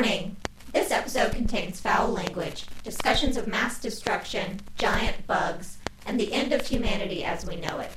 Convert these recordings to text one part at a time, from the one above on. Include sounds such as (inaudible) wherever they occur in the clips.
Warning this episode contains foul language, discussions of mass destruction, giant bugs, and the end of humanity as we know it.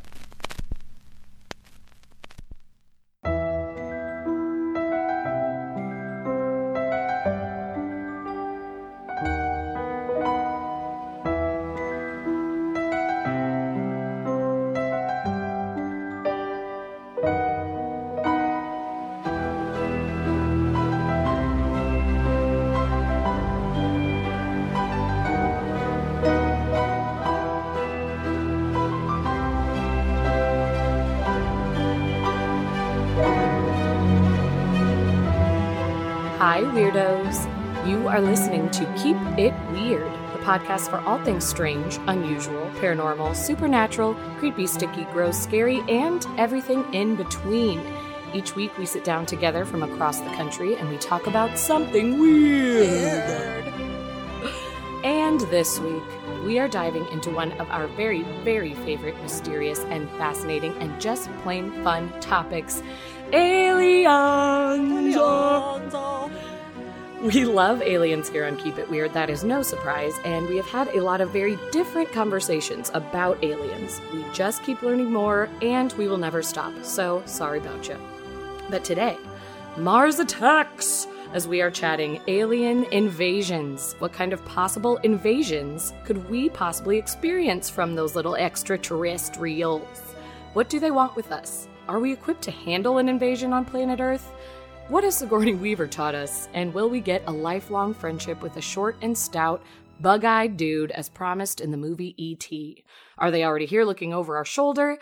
Podcast for all things strange, unusual, paranormal, supernatural, creepy, sticky, gross, scary, and everything in between. Each week, we sit down together from across the country and we talk about something weird. And this week, we are diving into one of our very, very favorite mysterious and fascinating and just plain fun topics aliens. We love aliens here on Keep It Weird, that is no surprise, and we have had a lot of very different conversations about aliens. We just keep learning more, and we will never stop, so sorry about you. But today, Mars attacks! As we are chatting alien invasions. What kind of possible invasions could we possibly experience from those little extraterrestrials? What do they want with us? Are we equipped to handle an invasion on planet Earth? What has Sigourney Weaver taught us? And will we get a lifelong friendship with a short and stout, bug eyed dude as promised in the movie E.T.? Are they already here looking over our shoulder?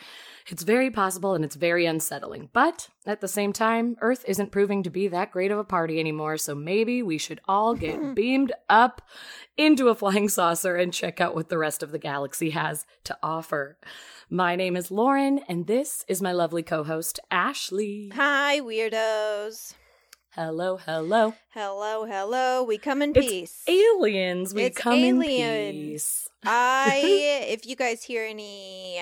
It's very possible and it's very unsettling. But at the same time, Earth isn't proving to be that great of a party anymore, so maybe we should all get (laughs) beamed up into a flying saucer and check out what the rest of the galaxy has to offer. My name is Lauren, and this is my lovely co host, Ashley. Hi, weirdos. Hello, hello. Hello, hello. We come in It's peace. aliens. We It's come in peace. I, (laughs) if you guys hear any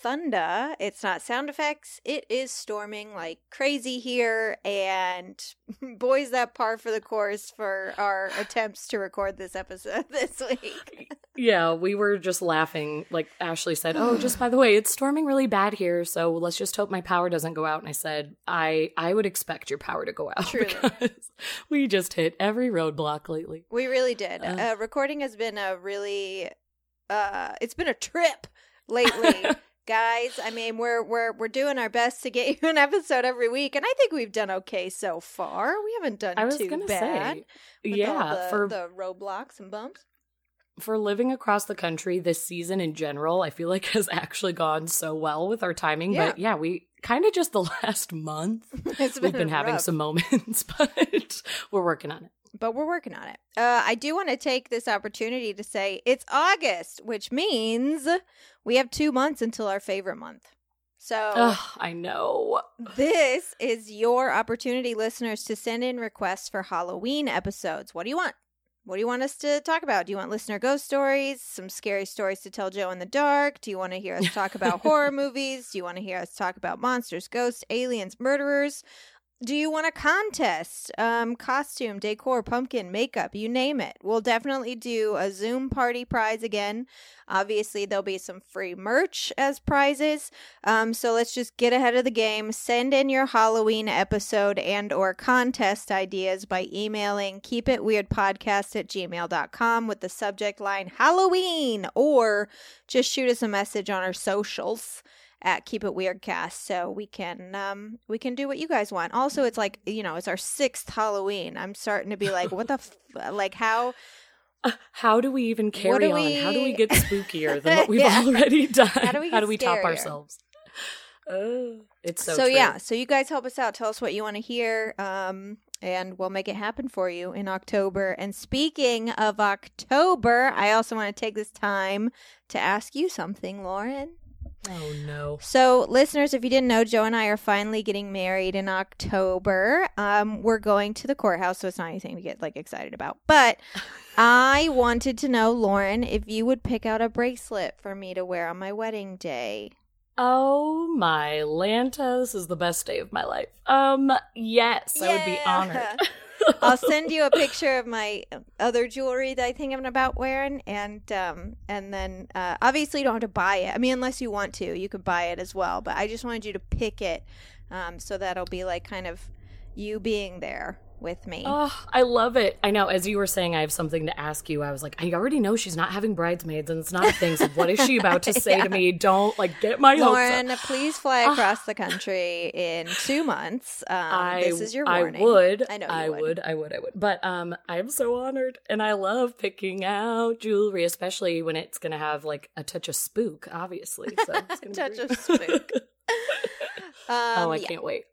thunder, it's not sound effects. It is storming like crazy here, and (laughs) boys, that par for the course for our attempts to record this episode (laughs) this week. Yeah, we were just laughing. Like Ashley said, "Oh, just by the way, it's storming really bad here, so let's just hope my power doesn't go out." And I said, "I I would expect your power to go out (laughs) Truly. because we just hit every roadblock lately." We really did. Uh. Uh, recording has been a really, uh, it's been a trip lately. Guys, I mean, we're we're we're doing our best to get (laughs) you an episode every week, and I think we've done okay so far. We haven't done I was too bad. say, yeah, the, for the roadblocks and bumps. for living across the country this season in general, I feel like (laughs) has actually gone so well with our timing. But yeah, we kind of just the (laughs) last month It's we've been having rough, some moments, but we're working on it. But we're working on it. Uh, I do want to take this opportunity to say it's August, which means we have two months until our favorite month. So Ugh, I know. This is your opportunity, listeners, to send in requests for Halloween episodes. What do you want? What do you want us to talk about? Do you want listener ghost stories? Some scary stories to tell Joe in the dark? Do you want to hear us talk about (laughs) horror movies? Do you want to hear us talk about monsters, ghosts, aliens, murderers? Do you want a contest? Um, costume, decor, pumpkin, makeup, you name it. We'll definitely do a Zoom party prize again. Obviously, there'll be some free merch as prizes. Um, so let's just get ahead of the game. Send in your Halloween episode and or contest ideas by emailing keepitweirdpodcast at gmail.com with the subject line Halloween or just shoot us a message on our socials at keep it weirdcast so we can um we can do what you guys want also it's like you know it's our sixth halloween i'm starting to be like what the f- (laughs) like how Uh, (laughs) How do we even carry do on? How do we we- get spookier than what (laughs) we've Yeah. already done? How do we get top ourselves? Oh, it's so, so true. yeah, so you guys help us out. Tell us what you want to hear, um, and we'll make it happen for you in October. And speaking of October, I also want to take this time to ask you something, Lauren. Oh no. So, listeners, if you didn't know, Joe and I are finally getting married in October. Um, we're going to the courthouse, so it's not anything to get like excited about. But (laughs) I wanted to know, Lauren, if you would pick out a bracelet for me to wear on my wedding day. Oh my Lanta, this is the best day of my life. Um, yes, I would be honored. (laughs) (laughs) I'll send you a (laughs) picture of my other jewelry that I think I'm about wearing, and um, and then uh, obviously you don't have to buy it. I mean, unless you want to, you could buy it as well. But I just wanted you to pick it, um, so that'll be like kind of you being there with me. Oh, I love it. I know. As you were saying, I have something to ask you. I was like, I already know she's not having bridesmaids, and it's not a thing. So what is she about to (laughs) say Yeah. to me? Don't like get my hopes up. Lauren, please fly across the country in two months. Um, I, this is your warning. I would. I know I would. would. I would. I would. But um, I'm so honored, and I love picking out jewelry, especially when it's gonna have like a touch of spook, obviously. So it's gonna (laughs) Touch of spook. (laughs) oh, Um, I yeah. can't wait.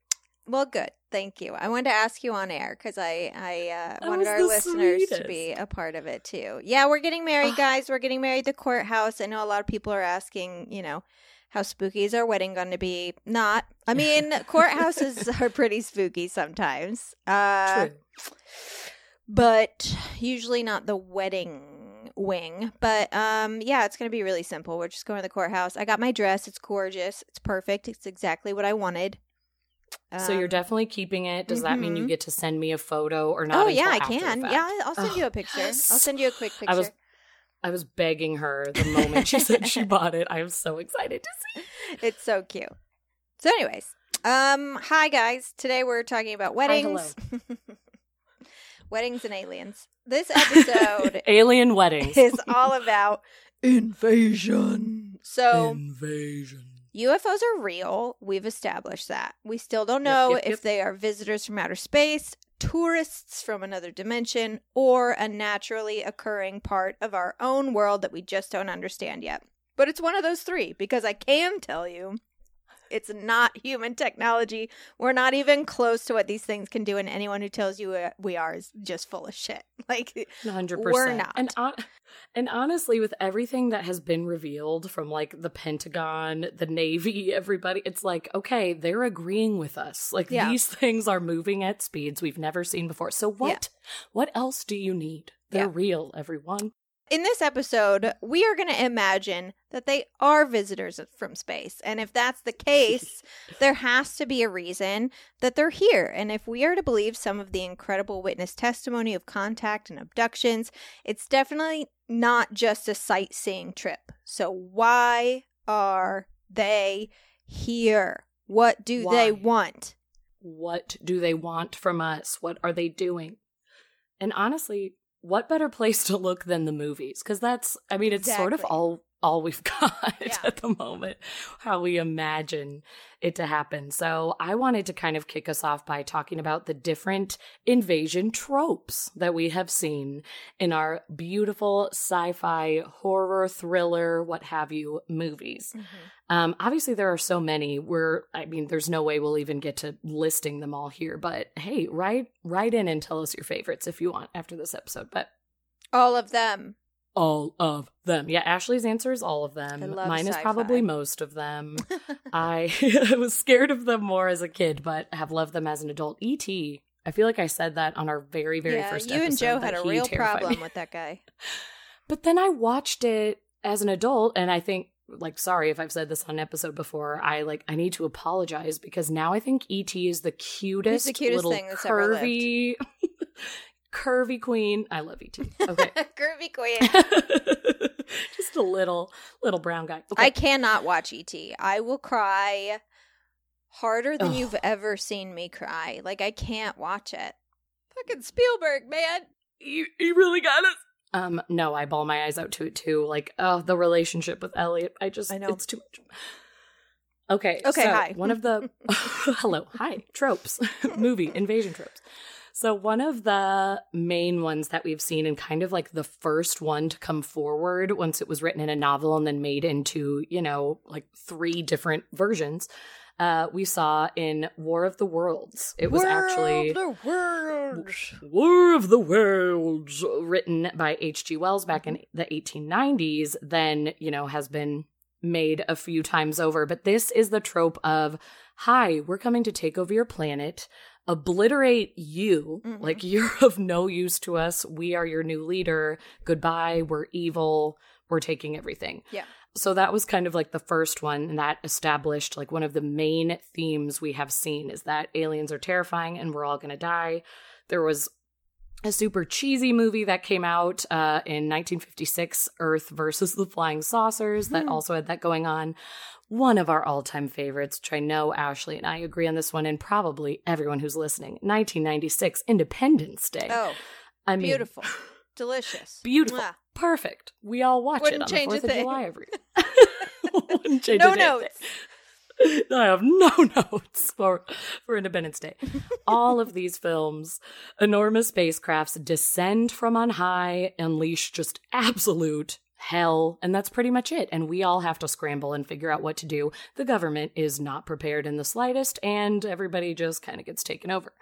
Well, good. Thank you. I wanted to ask you on air because I I uh, wanted our listeners to be a part of it too. Yeah, we're getting married, Ah. guys. We're getting married at the courthouse. I know a lot of people are asking, you know, how spooky is our wedding going to be? Not. I mean, (laughs) courthouses are pretty spooky sometimes. Uh, True. but usually not the wedding wing. But um yeah, it's going to be really simple. We're just going to the courthouse. I got my dress. It's gorgeous. It's perfect. It's exactly what I wanted. So you're Um, definitely keeping it. Does that mean you mhm. get to send me a photo or not? Oh yeah, I can. Yeah, I'll send you a Oh, picture. I'll send you a quick picture. I was I was begging her the (laughs) moment she said she bought it. I am so excited to see. It's so cute. So, anyways, um, hi guys. Today we're talking about weddings, (laughs) weddings and aliens. This (laughs) episode Alien weddings. is all about invasion. So, Invasion. UFOs are real. We've established that. We still don't Yep, know yep, if yep. they are visitors from outer space, tourists from another dimension, or a naturally occurring part of our own world that we just don't understand yet. But it's one of those three because I can tell you it's not human technology. We're not even close to what these things can do, and anyone who tells you we are is just full of shit. (laughs) Like, hundred We're percent. not. And hon- and honestly, with everything that has been revealed from like the Pentagon, the Navy, everybody, it's like okay, they're agreeing with us. Like Yeah. these things are moving at speeds we've never seen before. So what? What else do you need? They're Yeah. real, everyone. In this episode, we are going to imagine that they are visitors from space. And if that's the case, (laughs) there has to be a reason that they're here. And if we are to believe some of the incredible witness testimony of contact and abductions, it's definitely not just a sightseeing trip. So, why are they here? What do they want? What do they want from us? What are they doing? And honestly, what better place to look than the movies? Because that's, I mean, it's sort of all all we've (laughs) got Yeah. at the moment. How we imagine it to happen. So I wanted to kind of kick us off by talking about the different invasion tropes that we have seen in our beautiful sci-fi horror thriller, what have you, movies. Um, obviously, there are so many. We're, I mean, there's no way we'll even get to listing them all here. But hey, write write in and tell us your favorites if you want after this episode. But All of them. All of them, yeah. Ashley's answer is all of them. Mine is sci-fi. probably most of them. I (laughs) was scared of them more as a kid, but have loved them as an adult. Et. I feel like I said that on our very, very yeah, first you and episode Joe had a real problem me. with that guy. (laughs) But then I watched it as an adult and I think like sorry if I've said this on an episode before. I like I need to apologize because now I think ET is the cutest, cutest little thing that's ever lived. curvy (laughs) curvy queen. I love ET. Okay. (laughs) curvy queen. (laughs) Just a little little brown guy. Okay. I cannot watch ET. I will cry harder than Ugh. you've ever seen me cry. Like I can't watch it. Fucking Spielberg, man. you, you really got us. Um, no, I ball my eyes out to it too. Like, oh, the relationship with Elliott. I just, I know. it's too much. Okay. Okay, so hi. One of the (laughs) hello, hi tropes, movie invasion tropes. So one of the main ones that we've seen, and kind of like the first one to come forward once it was written in a novel and then made into, you know, like three different versions, uh, we saw in War of the Worlds. It was actually the world. War of the Worlds, written by H.G. Wells back in the 1890s, then, you know, has been made a few times over. But this is the trope of, hi, we're coming to take over your planet, obliterate you. Mhm. Like, (laughs) you're of no use to us. We are your new leader. Goodbye. We're evil. We're taking everything. Yeah. So that was kind of like the first one, and that established like one of the main themes we have seen is that aliens are terrifying and we're all going to die. There was a super cheesy movie that came out uh, in 1956, Earth versus the Flying Saucers, that Hmm. also had that going on. One of our all time favorites, which I know Ashley and I agree on this one, and probably everyone who's listening 1996, Independence Day. Oh, I mean, beautiful. Delicious. (sighs) Beautiful. Mwah. Perfect. We all watch Wouldn't it on change the 4th of thing. July every (laughs) Wouldn't change No a notes. I have no (laughs) notes for, for Independence Day. all of these films, enormous spacecrafts descend from on high, unleash just absolute hell, and that's pretty much it. And we all have to scramble and figure out what to do. The government is not prepared in the slightest, and everybody just kind of gets taken over.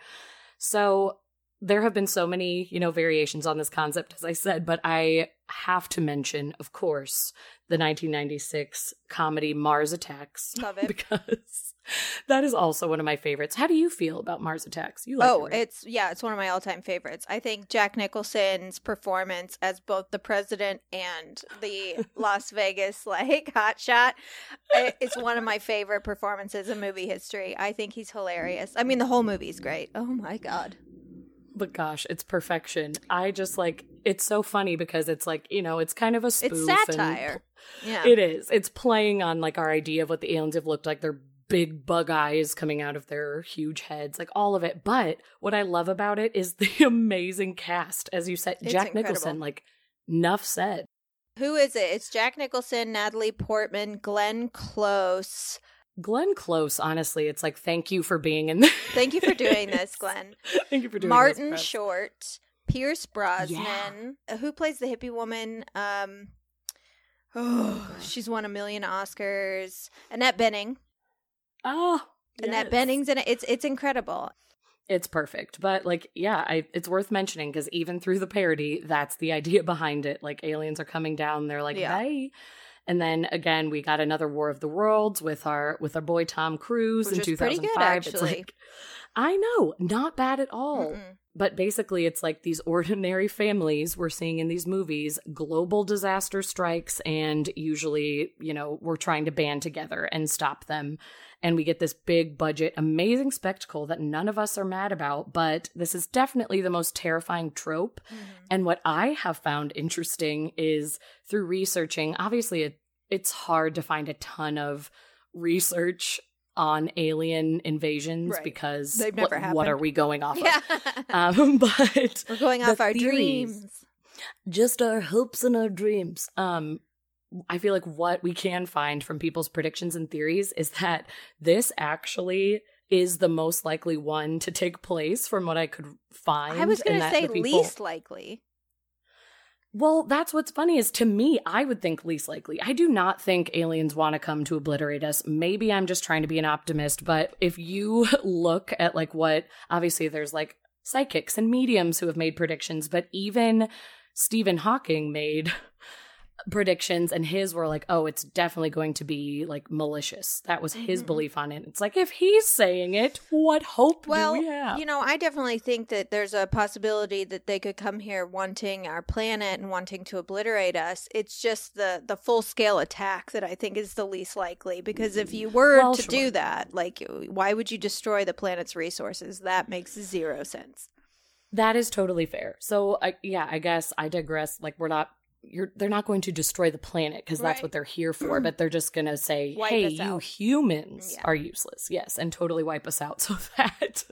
So there have been so many, you know, variations on this concept, as I said, but I have to mention, of course, the 1996 comedy Mars Attacks. Love it. (laughs) Because that is also one of my favorites. How do you feel about Mars Attacks? You like oh, it, right? it's yeah, it's one of my all-time favorites. I think Jack Nicholson's performance as both the president and the (laughs) Las Vegas like hot shot, it's one of my favorite performances in movie history. I think he's hilarious. I mean, the whole movie's great. Oh my god. but gosh, it's perfection. I just like it's so funny because it's like, you know, it's kind of a spoof. It's and satire. Yeah. It is. It's playing on like our idea of what the aliens have looked like. Their big bug eyes coming out of their huge heads, like all of it. But what I love about it is (laughs) the amazing cast, as you said, It's Jack incredible. Nicholson. Like, enough said. Who is it? It's Jack Nicholson, Natalie Portman, Glenn Close. Glenn Close, honestly, it's like thank you for being in. This. (laughs) Thank you for doing this, Glenn. thank you for doing Martin this. Short, Pierce Brosnan, uh, who plays the hippie woman. Um, (sighs) oh, she's won a million Oscars. Annette Bening. Oh, Annette yes. Bening's in it. It's it's incredible. It's perfect. But like, yeah, I it's worth mentioning because even through the parody, that's the (laughs) idea behind it. Like aliens are coming down, they're like, Yeah. bye. And then again, we got another War of the Worlds with our with our boy Tom Cruise Which in was 2005. It's like I know, not bad at all. Mm-mm. But basically, it's like these ordinary families we're seeing in these movies. Global disaster strikes, and usually, you know, we're trying to band together and stop them. And we get this big budget, amazing spectacle that none of us are mad about. But this is definitely the most terrifying trope. Mm-hmm. And what I have found interesting is through researching, obviously, it, it's hard to find a ton of research on alien invasions Right. because They've never what, what are we going off of? (laughs) Um, but We're going off our theories. dreams. just our hopes and our dreams. Um, I feel like what we can find from people's predictions and theories is that this actually is the most likely one to take place from what I could find. I was going to say least likely. Well, that's what's funny is to me, I would think least likely. I do not think aliens want to come to obliterate us. Maybe I'm just trying to be an optimist, but if you (laughs) look at like what obviously there's like psychics and mediums who have made predictions, but even Stephen Hawking made predictions and his were like, oh, it's definitely going to be like malicious. That was his Mhm. belief on it. It's like if he's saying it, what hope Well, do we have? you know, I definitely think that there's a possibility that they could come here wanting our planet and wanting to obliterate us. It's just the the full scale attack that I think is the least likely. Because if you were Well, to sure. do that, like, why would you destroy the planet's resources? That makes zero sense. That is totally fair. So, I yeah, I guess I digress. Like, we're not. You're, they're not going to destroy the planet because that's what they're here for, (clears throat) but they're just going to say, Wipe "Hey, you out." humans Yeah. are useless." Yes, and totally wipe us out. (laughs) So that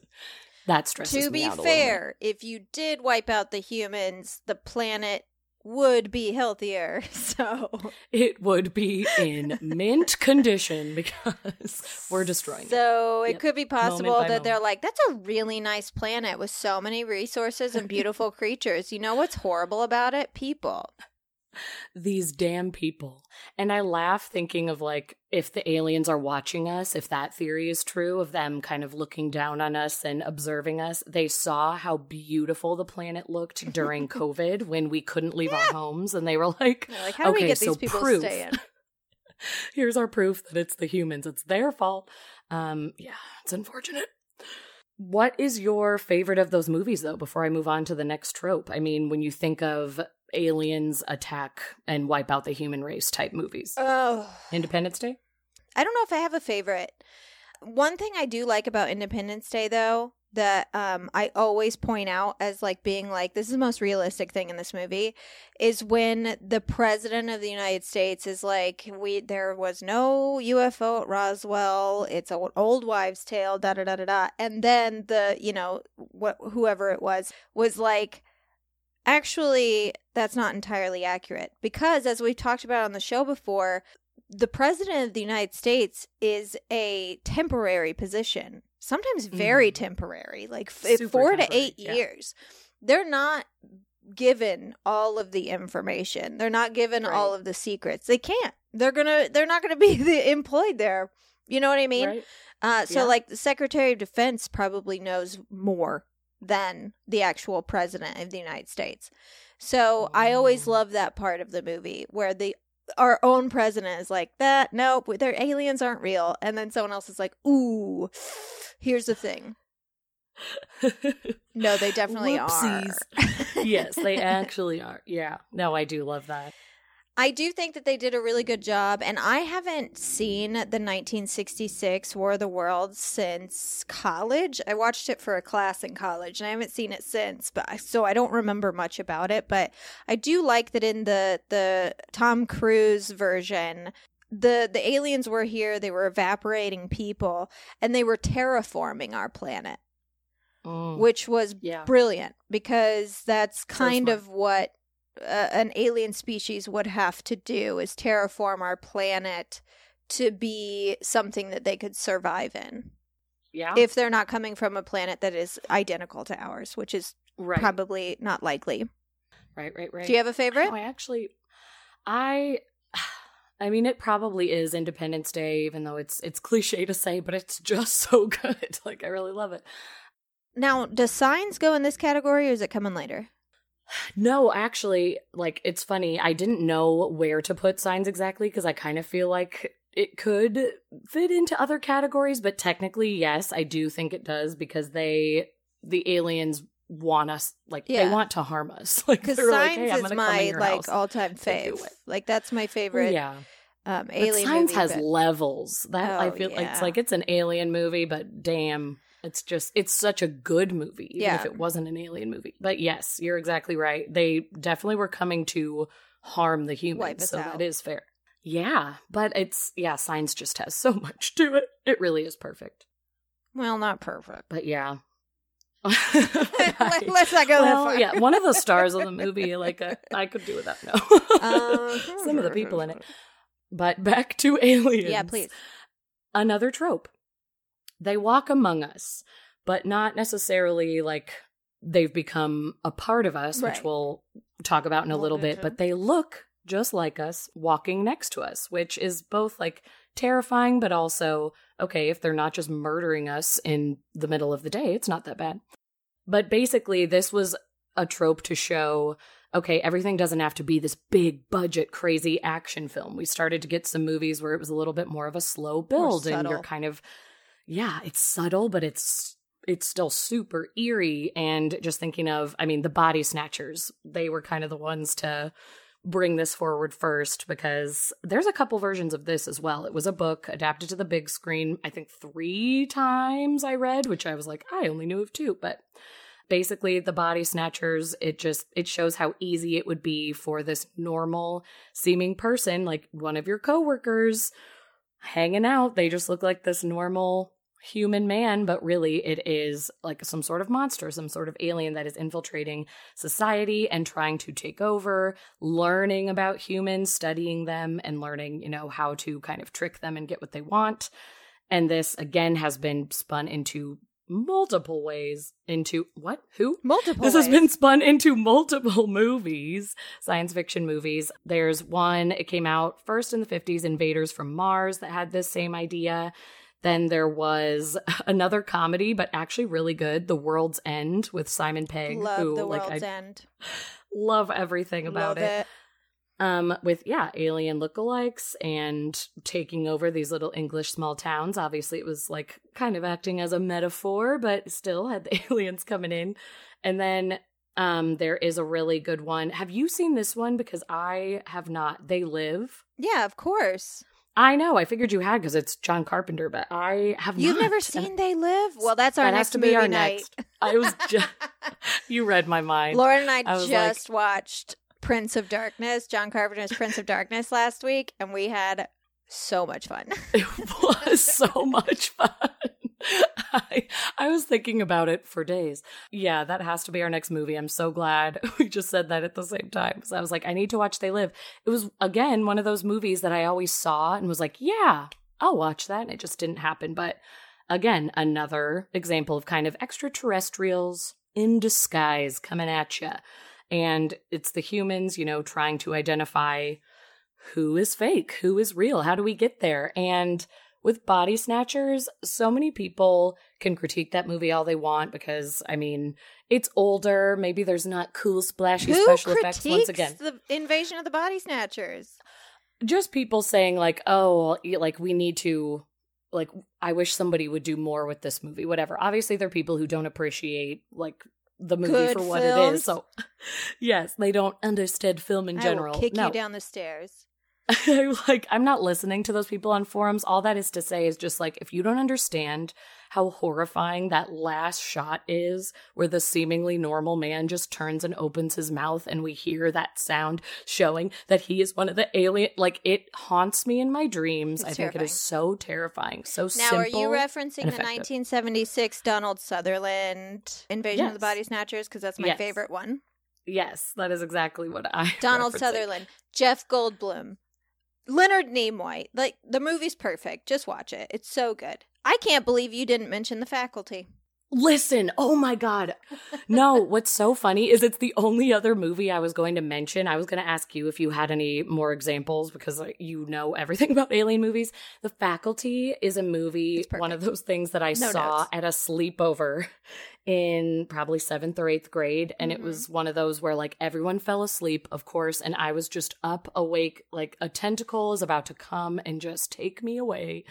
that stresses to me be fair, if you did wipe out the humans, the planet would be healthier. (laughs) So. It would be in mint condition because we're destroying it. So it Yep. could be possible that they're like, that's a really nice planet with so many resources and beautiful (laughs) creatures. You know what's horrible about it? People. These damn people. And I laugh thinking of like if the aliens are watching us, if that theory is true of them kind of looking down on us and observing us, they saw how beautiful the planet looked (laughs) during COVID when we couldn't leave our homes and they were like, They're like, how do okay, we get so these people proof. to stay in? (laughs) Here's our proof that it's the humans. It's their fault. Um, yeah, it's unfortunate. What is your favorite of those movies, though, before I move on to the next trope? I mean, when you think of aliens attack and wipe out the human race type movies, Oh, Independence Day? I don't know if I have a favorite. One thing I do like about Independence Day, though, that um, I always point out as like being like this is the most realistic thing in this movie, is when the president of the United States is like, "We there was no UFO at Roswell. It's an old wives' tale." Da da da da da. And then the you know what whoever it was was like. Actually, that's not entirely accurate because, as we've talked about on the show before, the president of the United States is a temporary position, sometimes very Mhm. temporary, like f- Super four to eight yeah. years. They're not given all of the information. They're not given all of the secrets. They can't. They're gonna. They're not gonna (laughs) be the, employed there. You know what I mean? right? Uh, so, Yeah. like, the Secretary of Defense probably knows more than the actual President of the United States. So, I always Oh. love that part of the movie where the our own president is like that. Nope, their aliens aren't real, and then someone else is like, "Ooh, here's the thing. No, they (laughs) definitely Whoopsies. are." yes, they (laughs) actually are. Yeah. No, I do love that. I do think that they did a really good job, and I haven't seen the 1966 War of the Worlds since college. I watched it for a class in college, and I haven't seen it since. But I- so I don't remember much about it. But I do like that in the the Tom Cruise version. The, the aliens were here, they were evaporating people, and they were terraforming our planet, Mm. which was yeah. brilliant because that's kind smart. of what uh, an alien species would have to do is terraform our planet to be something that they could survive in Yeah. if they're not coming from a planet that is identical to ours which is right. probably not likely right, right, right. do you have a favorite I actually, I, (sighs) I mean, it probably is Independence Day, even though it's it's cliche to say, but it's just (laughs) so good. Like I really love it. now does signs go in this category or is it coming later No, actually, like it's funny. I didn't know where to put signs exactly because I kind of feel like it could fit into other categories, but technically, yes, I do think it does because they, the aliens, want us like Yeah. they want to harm us. (laughs) Like because they're like, signs "Hey, is gonna come in my like all-time They fave like that's my favorite yeah. um But alien Signs movie, has but- levels. That I Oh, feel like it's like it's an alien movie, but damn, it's just it's such a good movie, even Yeah. if it wasn't an alien movie. But yes, you're exactly right. They definitely were coming to harm the humans, so out. that is fair. Yeah, but it's yeah, Signs just has so (laughs) much to it. It really is perfect. well not perfect But yeah. (laughs) (laughs) let's not go well, that far yeah, one of the stars of the movie, like uh, I could do without no. Uh, Some of the people in it. But back to aliens. yeah please another trope. They walk among us, but not necessarily like they've become a part of us, Right. which we'll talk about in a We'll little get bit, but they look just like us walking next to us, which is both like terrifying, but also, okay, if they're not just murdering us in the middle of the day, it's not that bad. But basically, this was a trope to show okay, everything doesn't have to be this big budget, crazy action film. We started to get some movies where it was a little bit more of a slow build and you're kind of, yeah, it's subtle, but it's. It's still super eerie, and just thinking of, I mean, the body snatchers, they were kind of the ones to bring this forward first because there's a couple versions of this as well. It was a book adapted to the big screen, I think three times I read, which I was like, I only knew of two, but basically the body snatchers it just it shows how easy it would be for this normal seeming person like one of your coworkers hanging out they just look like this normal human man but really it is like some sort of monster some sort of alien that is infiltrating society and trying to take over learning about humans studying them and learning you know how to kind of trick them and get what they want and this again has been spun into multiple ways into what? Who? Multiple. This has been spun into multiple movies, science fiction movies. There's one, it came out first in the 50s, Invaders from Mars, that had this same idea. Then there was (laughs) another comedy, but actually really good, The World's End with Simon Pegg. Love who, the like, world's I end. love everything about Love it. Um, with yeah, alien lookalikes and taking over these little English small towns. Obviously, it was like kind of acting as a metaphor, but still had (laughs) the aliens coming in. And then um, there is a really good one. Have you seen this one? Because I have not. They live. Yeah, of course. I know. I figured you had because it's John Carpenter, but I have. You've not. never And seen They Live? Well, that's our that next has to be our night. next. I was (laughs) just. you read my mind. Lauren and I, I just watched Prince of Darkness, John Carpenter's Prince of Darkness last week, and we had so much fun. (laughs) It was so much fun. (laughs) I, I was thinking about it for days. Yeah, that has to be our next movie. I'm so glad (laughs) we just said that at the same time. So I was like, I need to watch They Live. It was, again, one of those movies that I always saw and was like, yeah, I'll watch that. And it just didn't happen. But again, another example of kind of extraterrestrials in disguise coming at you. And it's the humans, you know, trying to identify who is fake, who is real, how do we get there? And with Body Snatchers, so many people can critique that movie all they want because, I mean, it's older. Maybe there's not cool, splashy Who special effects once critiques again. the invasion of the body snatchers? Just people saying, like, oh, like, we need to, like, I wish somebody would do more with this movie, whatever. Obviously, there are people who don't appreciate, like, the movie Good for what it films. is. So, (laughs) yes, they don't understand film in general. I will kick no. you down the stairs. (laughs) like I'm not listening to those people on forums. All that is to say is just like if you don't understand how horrifying that last shot is where the seemingly normal man just turns and opens his mouth and we hear that sound showing that he is one of the alien like it haunts me in my dreams. It's I think it is so terrifying. So Now, are you referencing the 1976 Donald Sutherland Invasion of the Body Snatchers? Because that's my Yes. favorite one. Yes, that is exactly what I (laughs) Donald. Sutherland, Jeff Goldblum, Leonard Nimoy. Like the movie's perfect. Just watch it. It's so good. I can't believe you didn't mention the faculty. Listen, oh my god. No, what's so funny is it's the only other movie I was going to mention. I was going to ask you if you had any more examples because you know everything (laughs) about alien movies. The Faculty is a movie, one of those things that I No saw notes. at a sleepover (laughs) in probably 7th or 8th grade and Mhm. it was one of those where like everyone fell asleep, of course, and I was just up awake like a tentacle is about to come and just take me away.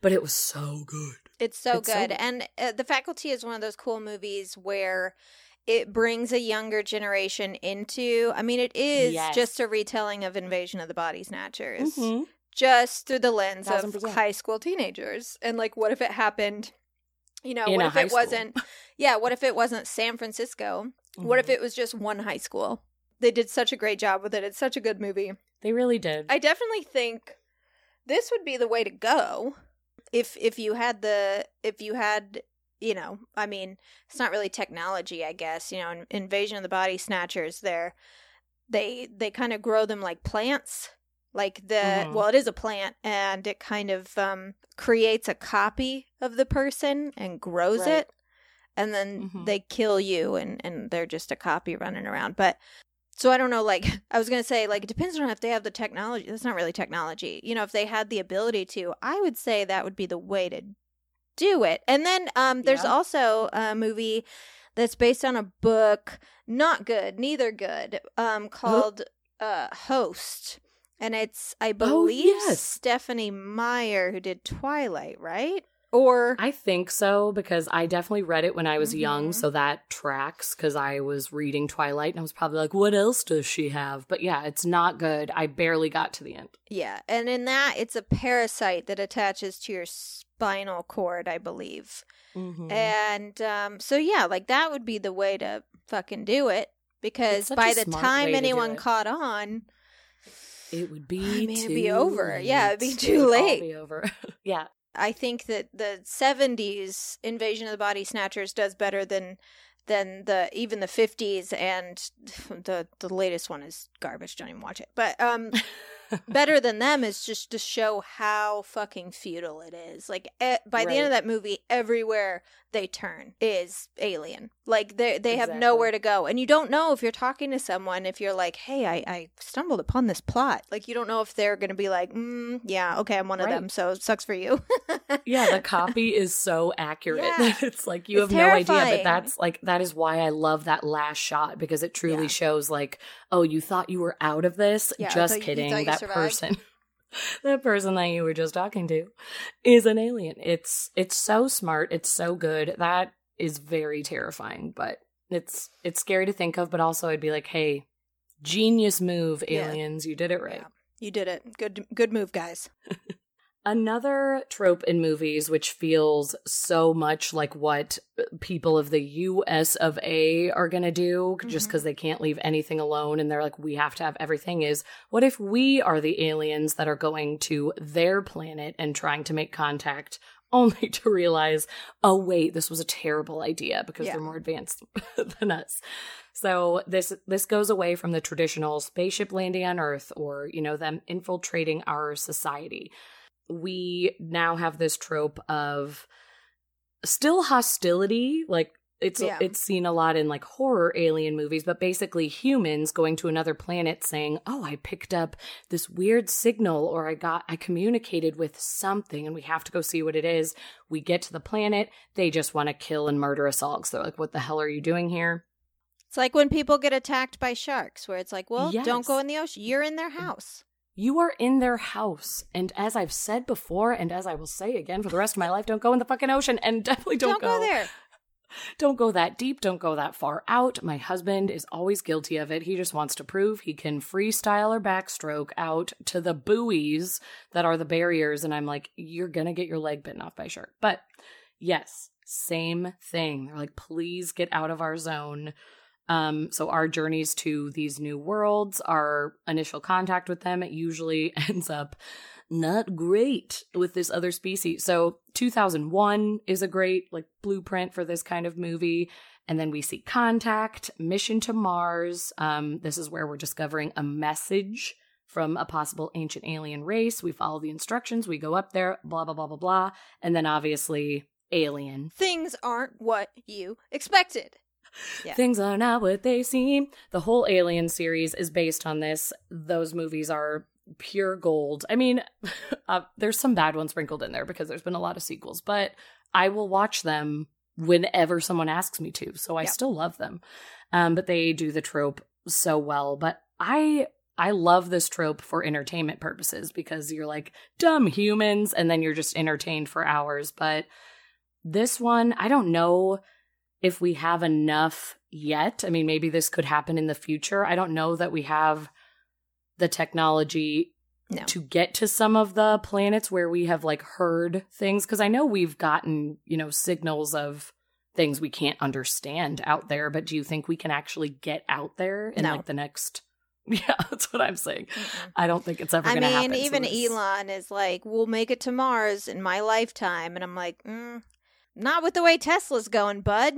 But it was so good. It's so It's good. good. and uh, The Faculty is one of those cool movies where it brings a younger generation into. I mean, it is Yes. just a retelling of Invasion of the Body Snatchers, Mhm. just through the lens of high school teenagers. And like, what if it happened? You know, In what if it school. wasn't? Yeah, what if it wasn't San Francisco? What if Mhm. it was just one high school? They did such a great job with it. It's such a good movie. They really did. I definitely think this would be the way to go if if you had the if you had you know I mean it's not really technology I guess you know in Invasion of the Body Snatchers they're they they kind of grow them like plants like the Mhm. well it is a plant and it kind of um creates a copy of the person and grows Right. it and then Mhm. they kill you and and they're just a copy running around but so I don't know, like (laughs) I was gonna say, like it depends on if they have the technology. That's not really technology. You know, if they had the ability to, I would say that would be the way to do it. And then um there's Yeah. also a movie that's based on a book, not good, neither good, um, called uh Host. And it's I believe Oh, yes. Stephenie Meyer who did Twilight, right? Or I think so because I definitely read it when I was young, Mhm. so that tracks because I was reading Twilight and I was probably like, what else does she have? But yeah, it's not good. I barely got to the end. Yeah, and in that, it's a parasite that attaches to your spinal cord, I believe. Mm-hmm. And um, so, yeah, like that would be the way to fucking do it because by the time way to do anyone caught on, It would (sighs) be I mean, it'd be too over. Yeah, it'd be late. too It would all late. be over. (laughs) yeah. I think that the 70s Invasion of the Body Snatchers does better than than the even the 50s and (laughs) the the latest one is garbage don't even watch it. But um (laughs) better than them is just to show how fucking futile it is. Like e- by the end of that movie everywhere they turn is alien. Like they they have Exactly. nowhere to go, and you don't know if you're talking to someone if you're like, "Hey, I, I stumbled upon this plot." Like you don't know if they're going to be like, mm, "Yeah, okay, I'm one of them, so it sucks for you." yeah, the (laughs) copy is so accurate. Yeah. (laughs) it's like you It's have no idea, but that's like that is why I love that last shot because it truly Yeah. shows like, oh, you thought you were out of this? Yeah, just thought you- you kidding. that person (laughs) that person that you were just talking to is an alien. It's it's so smart, it's so good. That is very terrifying, but it's it's scary to think of, but also I'd be like, hey, genius move, Yeah. aliens, you did it right. Yeah. You did it. Good good move, guys. (laughs) Another trope in movies, which feels so much like what people of the US of A are going to do, just Mhm. because they can't leave anything alone and they're like, we have to have everything, is what if we are the aliens that are going to their planet and trying to make contact? (laughs) Only to realize, oh wait, this was a terrible idea because Yeah. they're more advanced (laughs) than us. So this this goes away from the traditional spaceship landing on Earth or you know them infiltrating our society we now have this trope of still hostility like it's Yeah. it's seen a lot in like horror alien movies but basically humans going to another planet saying oh i picked up this weird signal or i got i communicated with something and we have to go see what it is we get to the planet they just want to kill and murder us all so they're like what the hell are you doing here It's like when people get attacked by sharks, where it's like, well, don't go in the ocean. You're in their mm. house. You are in their house. And as I've said before, and as I will say again for the rest of my life, don't go in the fucking ocean and (laughs) definitely don't, go there. (laughs) Don't go that deep. Don't go that far out. My husband is always guilty of it. He just wants to prove he can freestyle or backstroke out to the buoys that are the barriers. And I'm like, you're going to get your leg bitten off by a shark. But yes, same thing. They're like, please get out of our zone. Um, so our journeys to these new worlds, our initial contact with them, it usually (laughs) ends up not great with this other species. So 2001 is a great like blueprint for this kind of movie. And then we see Contact, Mission to Mars. Um, this is where we're discovering a message from a possible ancient alien race. We follow the instructions, we go up there, blah, blah, blah, blah, blah. And then obviously, Alien. Things aren't what you expected. Yeah. Things are not what they seem. The whole Alien series is based on this. Those movies are pure gold. I mean, (laughs) uh, there's some bad ones sprinkled in there because there's been a lot of sequels, but I will watch them whenever someone asks me to. So I Yeah. still love them. Um, but they do the trope so well. But I I love this trope for entertainment purposes because you're like dumb humans and then you're just entertained for hours. But this one, I don't know if we have enough yet. I mean, maybe this could happen in the future. I don't know that we have the technology No. to get to some of the planets where we have like heard things because I know we've gotten, you know, signals of things we can't understand out there, but do you think we can actually get out there in No. like the next (laughs) Yeah, that's what I'm saying. Mm-mm. I don't think it's ever I going to mean, happen. so even this- Elon is like, "We'll make it to Mars in my lifetime," and I'm like, mm, "Not with the way Tesla's going, bud.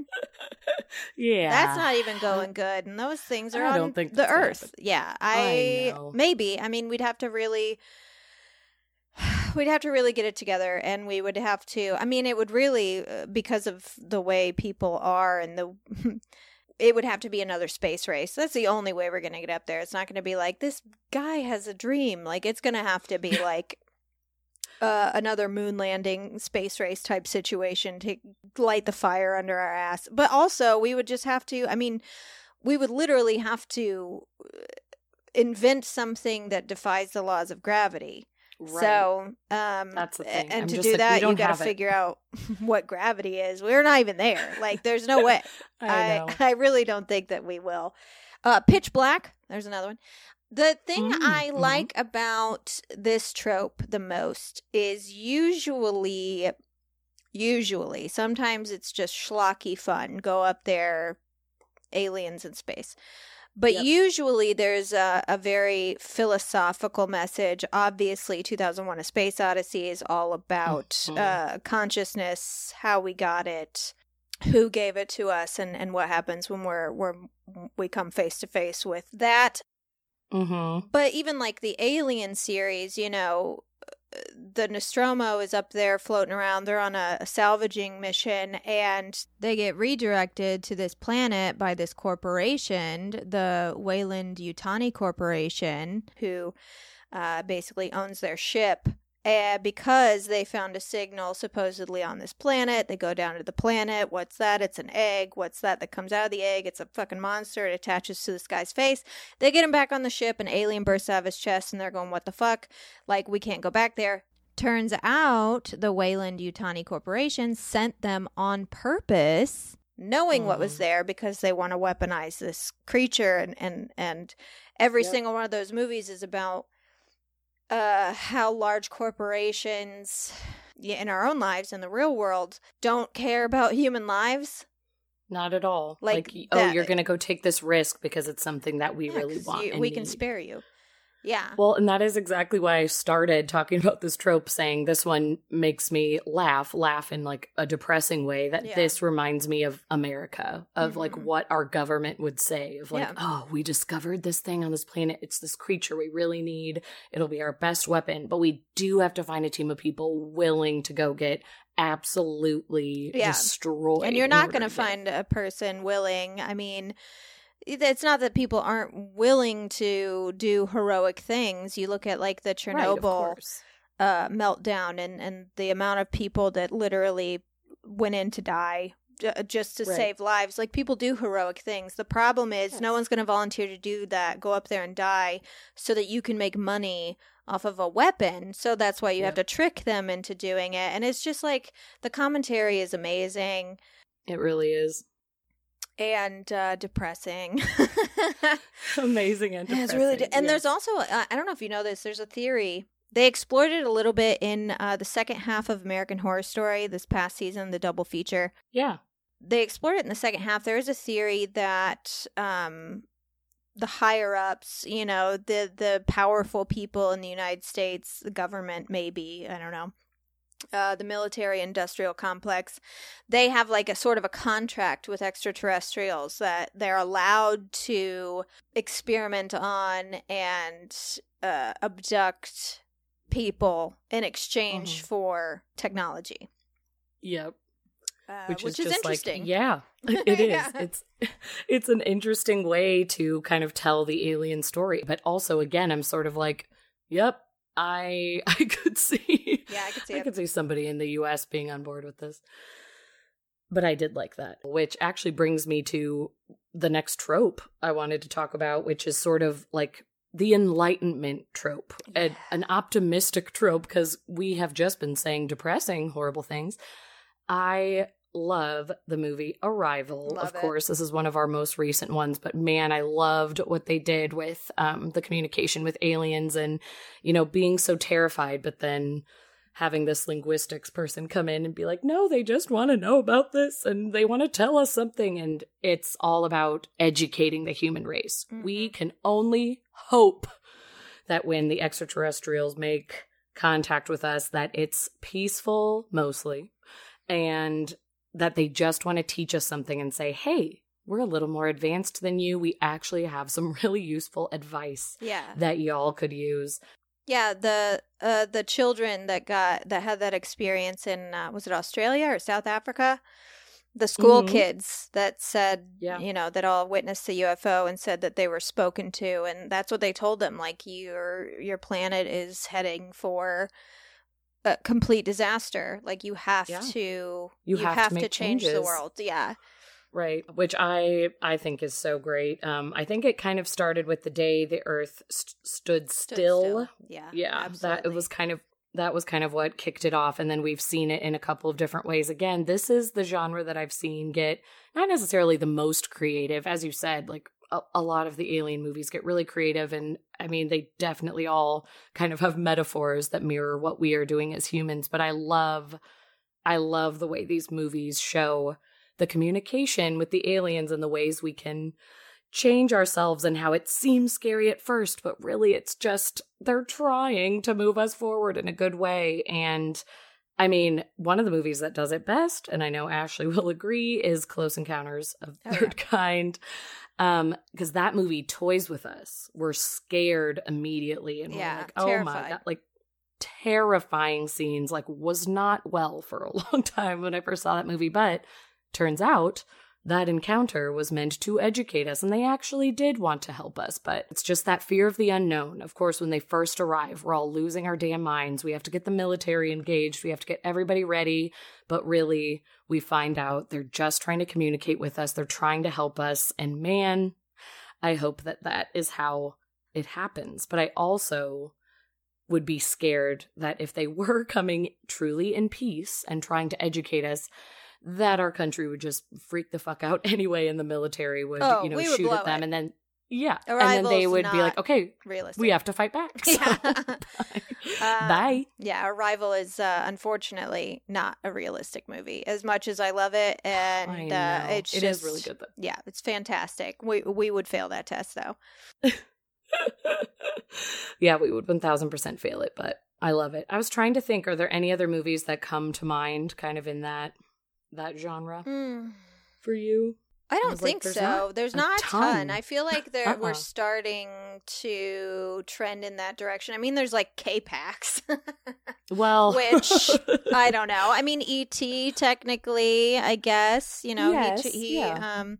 (laughs) yeah. That's not even going good." And those things are I on the Earth. happen. Yeah, I I, know. maybe. I mean, we'd have to really. (sighs) We'd have to really get it together, and we would have to. I mean, it would really uh, because of the way people are, and the. (laughs) It would have to be another space race. That's the only way we're going to get up there. It's not going to be like this guy has a dream. Like it's going to have to be (laughs) like uh, another moon landing space race type situation to light the fire under our ass. But also, we would just have to. I mean, we would literally have to uh, invent something that defies the laws of gravity. Right. So, um, That's the thing. And I'm to do like, that, you got to figure out (laughs) what gravity is. We're not even there. Like, there's no (laughs) way. I. I, I really don't think that we will. Uh, Pitch Black. There's another one. The thing Mm, I mhm. like about this trope the most is usually, usually, sometimes it's just schlocky fun. Go up there, aliens in space. But Yep. usually there's a, a very philosophical message. Obviously, 2001 A Space Odyssey is all about Mhm. uh, consciousness, how we got it, who gave it to us, and, and what happens when we're, we're we come face to face with that. Mm-hmm. But even like the Alien series, you know, the Nostromo is up there floating around. They're on a, salvaging mission and they get redirected to this planet by this corporation, the Weyland Yutani Corporation, who uh, basically owns their ship. And because they found a signal supposedly on this planet, they go down to the planet. What's that? It's an egg. What's that that comes out of the egg? It's a fucking monster. It attaches to this guy's face. They get him back on the ship. An alien bursts out of his chest, and they're going, "What the fuck? Like we can't go back there." Turns out the Weyland Yutani Corporation sent them on purpose, knowing what was Mm. there because they want to weaponize this creature and and and every Yep. single one of those movies is about uh how large corporations in our own lives in the real world don't care about human lives Not at all. Like Like, oh, that- you're going to go take this risk because it's something that we Yeah, really want. you- and we can need. spare you yeah Well, and that is exactly why I started talking (laughs) about this trope, saying this one makes me laugh, laugh in like a depressing way. That Yeah. this reminds me of America, of like Mhm. what our government would say, of like, Yeah. oh, we discovered this thing on this planet. It's this creature we really need. It'll be our best weapon, but we do have to find a team of people willing to go get absolutely Yeah. destroyed. and you're not going to find a person willing i mean it's not that people aren't willing to do heroic things you look at like the chernobyl course. uh, meltdown and, and the amount of people that literally went in to die just to Right. save lives. Like people do heroic things. The problem is no one's going to volunteer to do that, go up there and die so that you can make money off of a weapon. So that's why you have to trick them into doing it. And it's just like the commentary is amazing It really is and uh, depressing. (laughs) amazing and Yeah, it's really depressing, and there's also uh, I don't know if you know this. There's a theory they explored it a little bit in uh, the second half of American Horror Story this past season, the double feature. yeah. They explored it in the second half. There is a theory that um, the higher ups, you know, the the powerful people in the United States, the government, maybe I don't know. Uh, the military industrial complex, they have like a sort of a contract with extraterrestrials that they're allowed to experiment on and uh, abduct people in exchange Mhm. for technology, Yep. uh, which, which, is, is, interesting. Like, yeah, (laughs) it is. Yeah. It's (laughs) it's an interesting way to kind of tell the alien story, but also again, I'm sort of like, yep, I (laughs) I could see, Yeah, I could see I it. could see somebody in the U.S. being on board with this. But I did like that, which actually brings me to the next trope I wanted to talk about, which is sort of like the enlightenment trope, Yeah. an optimistic trope, because we have just been saying depressing, horrible things. I love the movie Arrival. Love of it. course, this is one of our most recent ones, but man, I loved what they did with um, the communication with aliens and, you know, being so terrified, but then having this linguistics person come in and be like, no, they just want to know about this and they want to tell us something. And it's all about educating the human race. We can only hope that when the extraterrestrials make contact with us, that it's peaceful mostly and that they just want to teach us something and say, hey, we're a little more advanced than you. We actually have some (laughs) really useful advice Yeah, that y'all could use. yeah. The uh, the children that got that had that experience in uh, was it Australia or South Africa? The school Mhm. kids that said, Yeah. you know, that all witnessed the UFO and said that they were spoken to, and that's what they told them. Like your your planet is heading for a complete disaster. Like you have Yeah. to You have to make change the world. Yeah, Right, which I I think is so great. Um, I think it kind of started with the day the Earth st- stood, Stood still. Yeah, Yeah, that it was kind of that was kind of what kicked it off, and then we've seen it in a couple of different ways. Again, this is the genre that I've seen get not necessarily the most creative, as you said. Like a, a lot of the alien movies get really creative, and I mean they definitely all kind of have metaphors that mirror what we are doing as humans. But I love, I love the way these movies show the communication with the aliens and the ways we can change ourselves and how it seems scary at first, but really it's just they're trying to move us forward in a good way. And I mean, one of the movies that does it best, and I know Ashley (laughs) will agree, is Close Encounters of the Oh, Third Kind. Um, because that movie toys with us. We're scared immediately and Yeah, we're like, oh my terrified. god, like terrifying scenes, like was not well for a (laughs) long time when I first saw that movie. But turns out that encounter was meant to educate us and they actually did want to help us but it's just that fear of the unknown. Of course when they first arrive we're all losing our damn minds. We have to get the military engaged. We have to get everybody ready. But really we find out they're just trying to communicate with us. They're trying to help us. And man i hope that that is how it happens. But i also would be scared that if they (laughs) were coming truly in peace and trying to educate us that our country would just freak the fuck out (laughs) anyway and the military would Oh, you know shoot at them it. and then yeah and then they would be like okay Realistic. we have to fight back (laughs) (laughs) So, Yeah. bye. Uh, bye Yeah, Arrival is uh, unfortunately not a realistic movie. As much as I love it, (sighs) and uh, it's It just is really good though Yeah, it's fantastic. We we would fail that test though. yeah we would 1000% fail it but i love it i was trying to think are there any other movies that come to mind kind of in that that genre for you I don't like, think there's so. not There's not a ton. ton. I feel like there Uh-uh. we're starting to trend in that direction. I mean, there's like K-Pax. (laughs) well Which (laughs) I don't know. I mean, E.T. technically, I guess. You know, Yes, he, he yeah. um,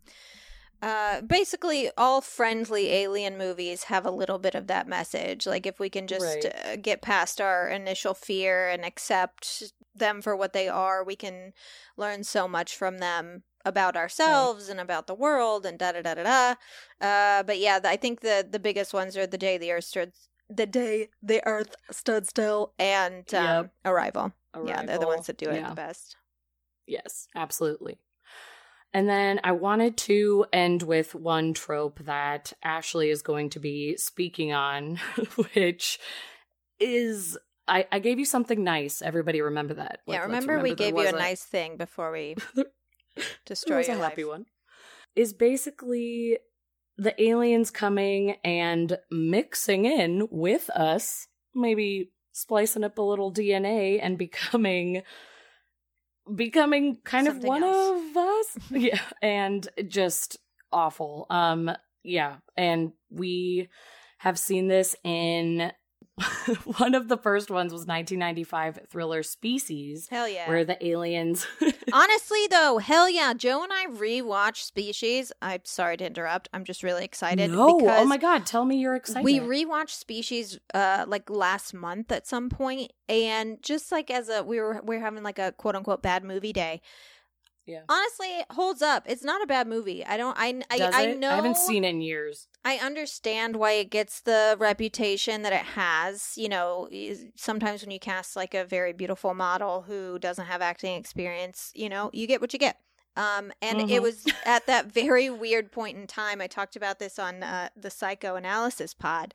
uh, basically all friendly alien movies have a little bit of that message. Like if we can just Right. uh, get past our initial fear and accept them for what they are, we can learn so much from them about ourselves and about the world and da da da da da. Uh, but yeah, I think the the biggest ones are the day the earth stood the day the earth stood still and um, Yep. arrival. Yeah, they're the ones that do it Yeah. the best. Yes, absolutely. And then I wanted to end with one trope that Ashley is going to be speaking on, (laughs) which is I, I gave you something nice. Everybody remember that. yeah, Let- let's remember, we gave you was a nice thing before we (laughs) destroy it was your a happy life. one. Is basically the aliens coming and mixing in with us, maybe splicing up a little DNA and becoming becoming kind Something of one else. of us. (laughs) (laughs) yeah, and just awful. Um yeah, and we have seen this in (laughs) one of the first ones was 1995 thriller Species Hell yeah. where the aliens (laughs) Honestly, though, hell yeah. Joe and I rewatched Species. I'm sorry to interrupt. I'm just really excited. No, oh my god, tell me you're excited. We rewatched Species uh like last month at some point and just like as a we were we are having like a quote unquote bad movie day. Yeah. Honestly, holds up. It's not a bad movie. I don't I I, I know I haven't seen it in years. I understand why it gets the reputation that it has. You know, sometimes when you cast like a very beautiful model who doesn't have acting experience, you know, you get what you get. Um, and it Mhm. was at that very weird point in time. I talked about this on uh, the psychoanalysis pod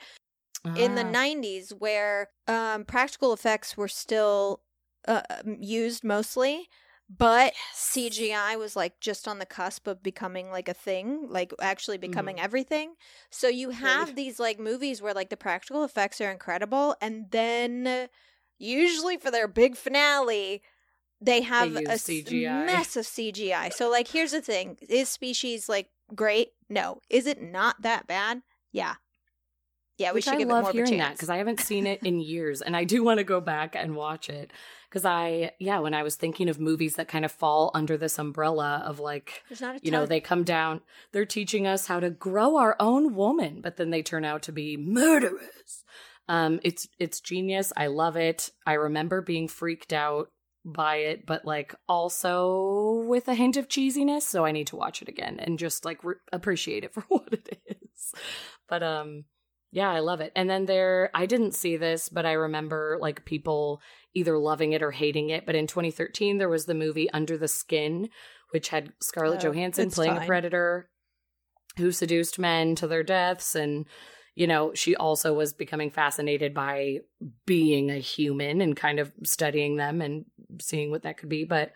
in the Ah. 90s where um, practical effects were still uh, um, used mostly but CGI was like just on the cusp of becoming like a thing, like actually becoming mm-hmm. everything. So you have Right. these like movies where like the practical effects are incredible and then usually for their big finale they have use a CGI. mess of CGI. So like here's the thing, is Species like great? No. Is it not that bad? Yeah. Yeah, we Which should I give love it more hearing of a that because I haven't seen it in years, and I do want to go back and watch it because I, yeah, when I was thinking of movies that kind of fall under this umbrella of like, you know, they come down, they're teaching us how to grow our own woman, but then they turn out to be murderers. Um, it's it's genius. I love it. I remember being freaked out by it, but like also with a hint of cheesiness. So I need to watch it again and just like re- appreciate it (laughs) for what it is. But um, yeah, I love it. And then there, I didn't see this, but I remember like people either loving it or hating it. But in 2013, there was the movie Under the Skin, which had Scarlett Oh, Johansson playing a predator who seduced men to their deaths. And, you know, she also was becoming fascinated by being a human and kind of studying them and seeing what that could be. But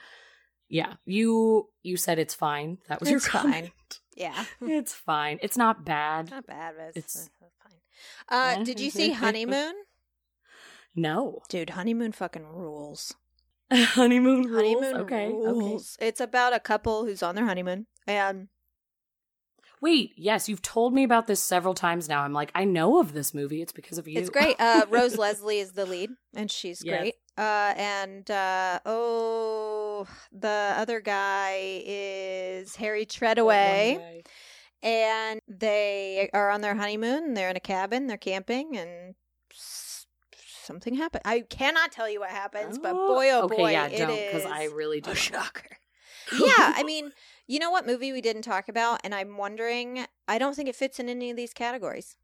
yeah, you you said it's fine. That was It's your (laughs) fine. yeah. It's fine. It's not bad. Not bad, but it's, It's- fine. Uh, did you see Honeymoon? No. Dude, Honeymoon fucking rules. (laughs) honeymoon rules. Honeymoon okay. Okay. It's about a couple who's on their honeymoon and Wait, yes, you've told me about this several times now. I'm like, I know of this movie. It's because of you. It's great. Uh, (laughs) Rose Leslie is the lead, and she's Yes. great. Uh, and uh, oh, the other guy is Harry Treadaway, and they are on their honeymoon. They're in a cabin. They're camping, and something happened. I cannot tell you what happens, but boy, oh okay, boy, yeah, it don't is I really do. a shocker. (laughs) yeah, I mean, you know what movie we didn't talk about, and I'm wondering. I don't think it fits in any of these categories.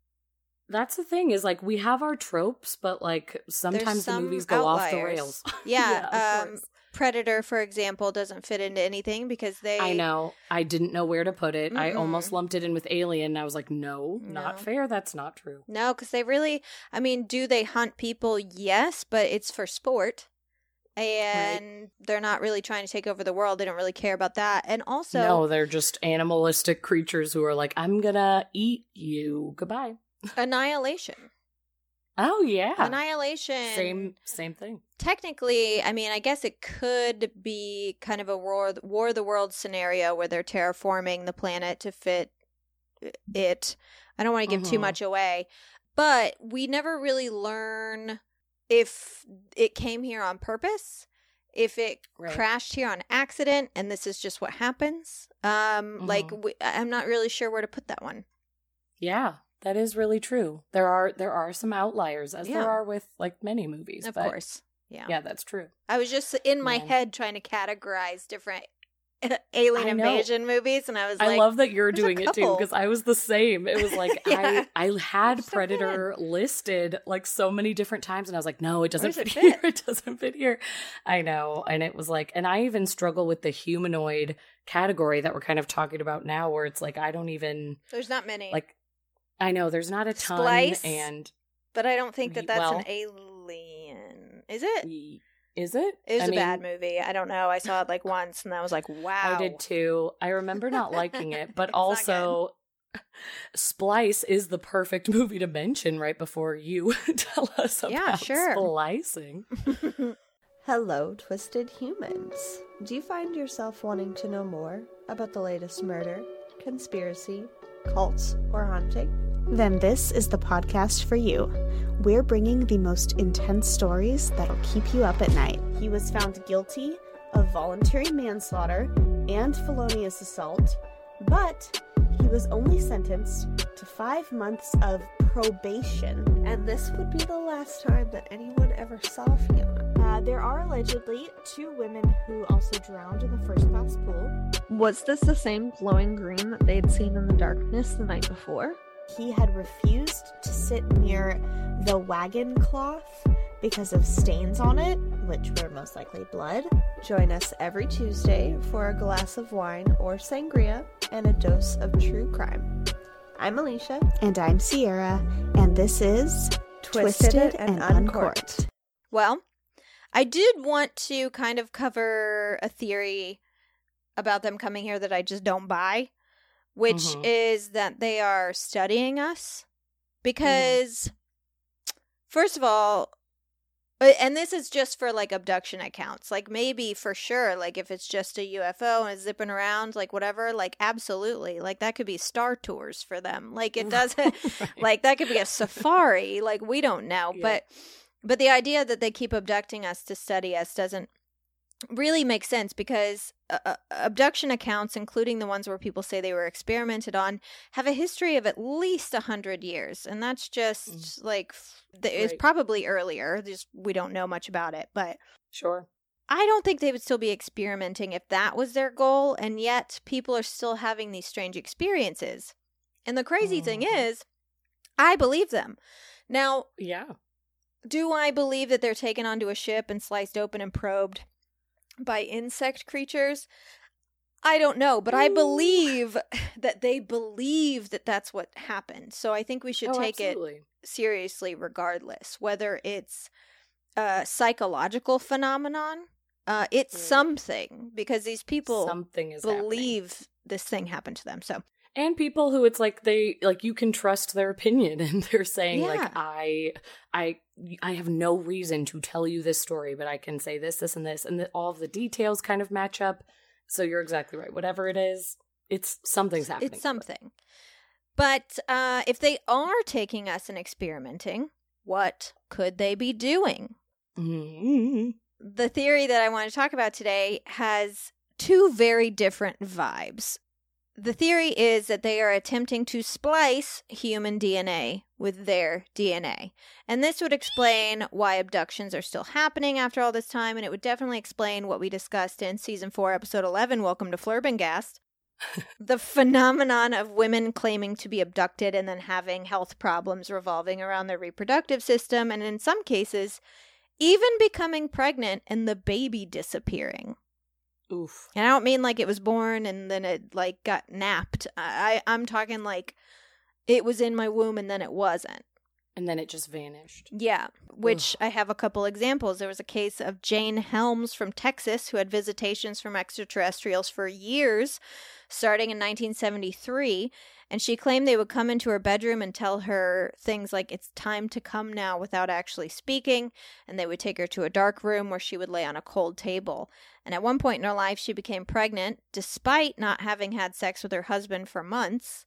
That's the thing is like we have our tropes, but like sometimes the movies go off the rails. (laughs) Yeah, of um, course. Predator, for example, doesn't fit into anything because they. I know. I didn't know where to put it. I Mm-mm. almost lumped it in with Alien. I was like, no, No. not fair. That's not true. No, because they really. I mean, do they hunt people? Yes, but it's for sport. And they're not really trying to take over the world. They don't really care about that. And also, no, they're just animalistic creatures who are like, I'm gonna eat you. Goodbye. Annihilation. Oh yeah. Annihilation. Same same thing. Technically, I mean, I guess it could be kind of a war, war of the world scenario where they're terraforming the planet to fit it. I don't want to give too Mhm. much away, but we never really learn if it came here on purpose, if it Right. crashed here on accident, and this is just what happens. Um, like Mhm. we, I'm not really sure where to put that one. Yeah, that is really true. There are there are some outliers, as Yeah. there are with like many movies. Of course, yeah. Yeah, that's true. I was just in my Yeah. head trying to categorize different (laughs) alien invasion movies, and I was like, I love that you're doing it too because I was the same. It was like (laughs) Yeah. I I had so Predator listed like so many different times and I was like, no, it doesn't does it fit, here. (laughs) It doesn't fit here. I know. And it was like and I even struggle with the humanoid category that we're kind of talking about now where it's like I don't even There's not many. like I know there's not a ton Splice? and but I don't think that that's well- an alien. Is it? y- is it? It was I a bad movie. I don't know. I saw it like once, and I was like, "Wow." I did too. I remember not liking it, but (laughs) also Splice is the perfect movie to mention right before you (laughs) tell us about Yeah, sure. splicing. (laughs) Hello, twisted humans. Do you find yourself wanting to know more about the latest murder, conspiracy, cults, or haunting? Then this is the podcast for you. We're bringing the most intense stories that'll keep you up at night. He was found guilty of voluntary manslaughter and felonious assault, but he was only sentenced to five months of probation. And this would be the last time that anyone ever saw Fiona. Uh, there are allegedly two women who also drowned in the first class pool. Was this the same glowing green that they'd seen in the darkness the night before? He had refused to sit near the wagon cloth because of stains on it, which were most likely blood. Join us every Tuesday for a glass of wine or sangria and a dose of true crime. I'm Alicia, And I'm Sierra, and this is twisted, and, uncorked. Well, I did want to kind of cover a theory about them coming here that I just don't buy, which Mhm. is that they are studying us. Because, first of all, and this is just for like abduction accounts. Like maybe for sure, like if it's just a UFO and it's zipping around, like whatever, like absolutely. Like that could be star tours for them. Like it doesn't, (laughs) (laughs) like that could be a safari. like we don't know. Yeah. But but the idea that they keep abducting us to study us doesn't really makes sense because uh, uh, abduction accounts including the ones where people say they were experimented on have a history of at least a hundred years and that's just like f- th- it's Mm. Probably earlier just we don't know much about it but Sure. I don't think they would still be experimenting if that was their goal, and yet people are still having these strange experiences. And the crazy thing Mhm. is, I believe them. Now, Yeah. do I believe that they're taken onto a ship and sliced open and probed by insect creatures? I don't know, but I believe (laughs) that they believe that that's what happened. So I think we should Oh, take it seriously regardless whether it's a psychological phenomenon uh it's Right. something because these people Something is happening. believe this thing happened to them so and people who it's like they like you can trust their opinion (laughs) and they're saying Yeah. like i i i have no reason to tell you this story but i can say this this and this and that all of the details kind of match up so you're exactly right whatever it is It's something's happening. It's something. But uh, if they are taking us and experimenting, what could they be doing? Mhm. The theory that I want to talk about today has two very different vibes. The theory is that they are attempting to splice human DNA with their DNA. And this would explain why abductions are still happening after all this time, and it would definitely explain what we discussed in season 4, episode 11, Welcome to Flurbengast. (laughs) the phenomenon of women claiming to be abducted and then having health problems revolving around their reproductive system, and in some cases, even becoming pregnant and the baby disappearing. Oof. And I don't mean like it was born and then it like got napped. I I'm talking like it was in my womb and then it wasn't. And then it just vanished. Yeah, which I have a couple examples. There was a case of Jane Helms from Texas who had visitations from extraterrestrials for years, starting in 1973, and she claimed they would come into her bedroom and tell her things like it's time to come now without actually speaking, and they would take her to a dark room where she would lay on a cold table. And at one point in her life, she became pregnant despite not having had sex with her husband for months.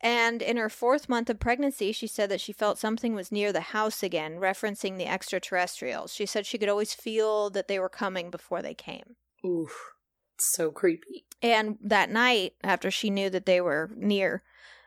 And in her fourth month of pregnancy, she said that she felt something was near the house again, referencing the extraterrestrials. She said she could always feel that they were coming before they came. Oof. So creepy. And that night, after she knew that they were near,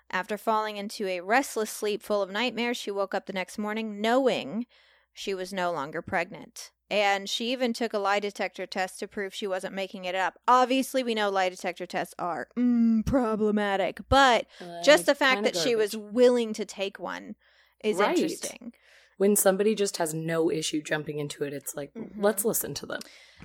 after falling into a restless sleep full of nightmares, she woke up the next morning knowing she was no longer pregnant. And she even took a lie detector test to prove she wasn't making it up. Obviously, we know lie detector tests are mm, problematic, but just the fact that she was willing to take one is Right. interesting. When somebody just has no issue jumping into it, it's like Mhm. let's listen to them.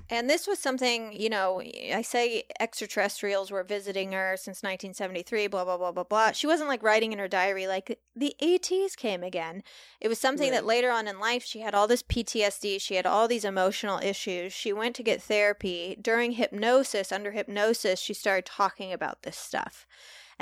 And this was something, you know, I say extraterrestrials were visiting her since 1973, blah, blah, blah, blah, blah. She wasn't like writing in her diary, like, the ATs came again. It was something that later on in life, she had all this PTSD. She had all these emotional issues. She went to get therapy. During hypnosis, under hypnosis, she started talking about this stuff.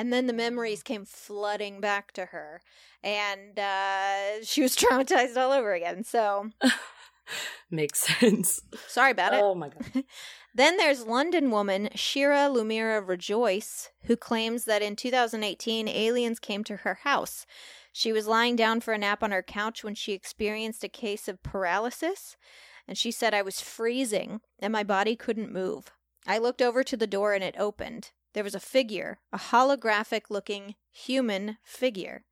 And then the memories came flooding back to her. And uh, she was (laughs) traumatized all over again. So (laughs) Makes sense. sorry about it. Oh my god. (laughs) Then there's London woman Shira Lumira Rejoice, who claims that in 2018 aliens came to her house. She was lying down for a nap on her couch when she experienced a case of paralysis, and she said, I was freezing and my body couldn't move. I looked over to the door and it opened. There was a figure, a holographic looking human figure.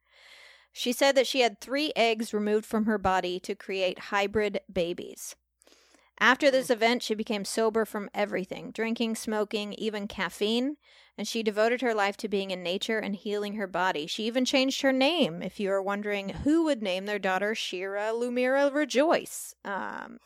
She said that she had three eggs removed from her body to create hybrid babies. After this event, she became sober from everything drinking, smoking, even caffeine, and she devoted her life to being in nature and healing her body. She even changed her name, if you are wondering who would name their daughter Shira Lumira Rejoice. Um,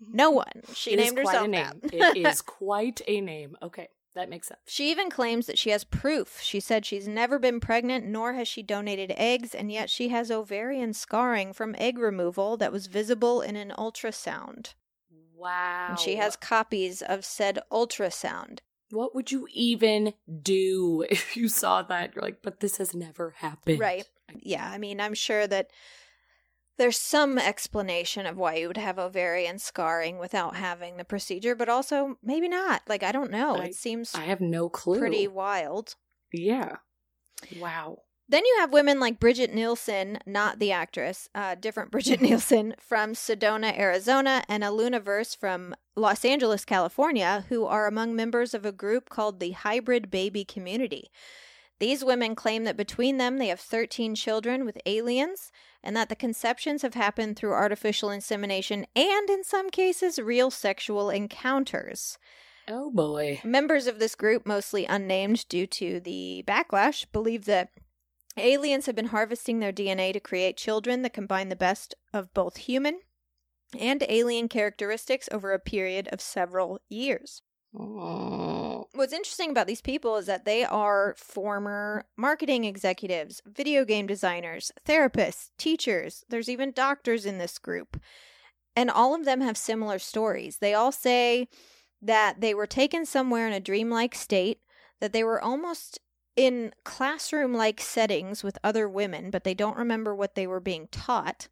no (laughs) one. She named herself a name. that. it (laughs) is quite a name. Okay, that makes sense. She even claims that she has proof. She said she's never been pregnant, nor has she donated eggs, and yet she has ovarian scarring from egg removal that was visible in an ultrasound. Wow. And she has copies of said ultrasound. What would you even do (laughs) if you saw that? You're like, but this has never happened. Right. Yeah, I mean, I'm sure that there's some explanation of why you would have ovarian scarring without having the procedure, but also maybe not. Like, I don't know. I- it seems I have no clue. pretty wild. Yeah. Wow. Then you have women like Bridget Nielsen, not the actress, uh, different Bridget (laughs) Nielsen from Sedona, Arizona, and Aluna Verse from Los Angeles, California, who are among members of a group called the Hybrid Baby Community. These women claim that between them they have 13 children with aliens and that the conceptions have happened through artificial insemination and, in some cases, real sexual encounters. Oh boy. Members of this group, mostly unnamed due to the backlash, believe that aliens have been harvesting their DNA to create children that combine the best of both human and alien characteristics over a period of several years. What's interesting about these people is that they are former marketing executives, video game designers, therapists, teachers. There's even doctors in this group. And all of them have similar stories. They all say that they were taken somewhere in a dreamlike state, that they were almost in classroom like settings with other women, but they don't remember what they were being taught.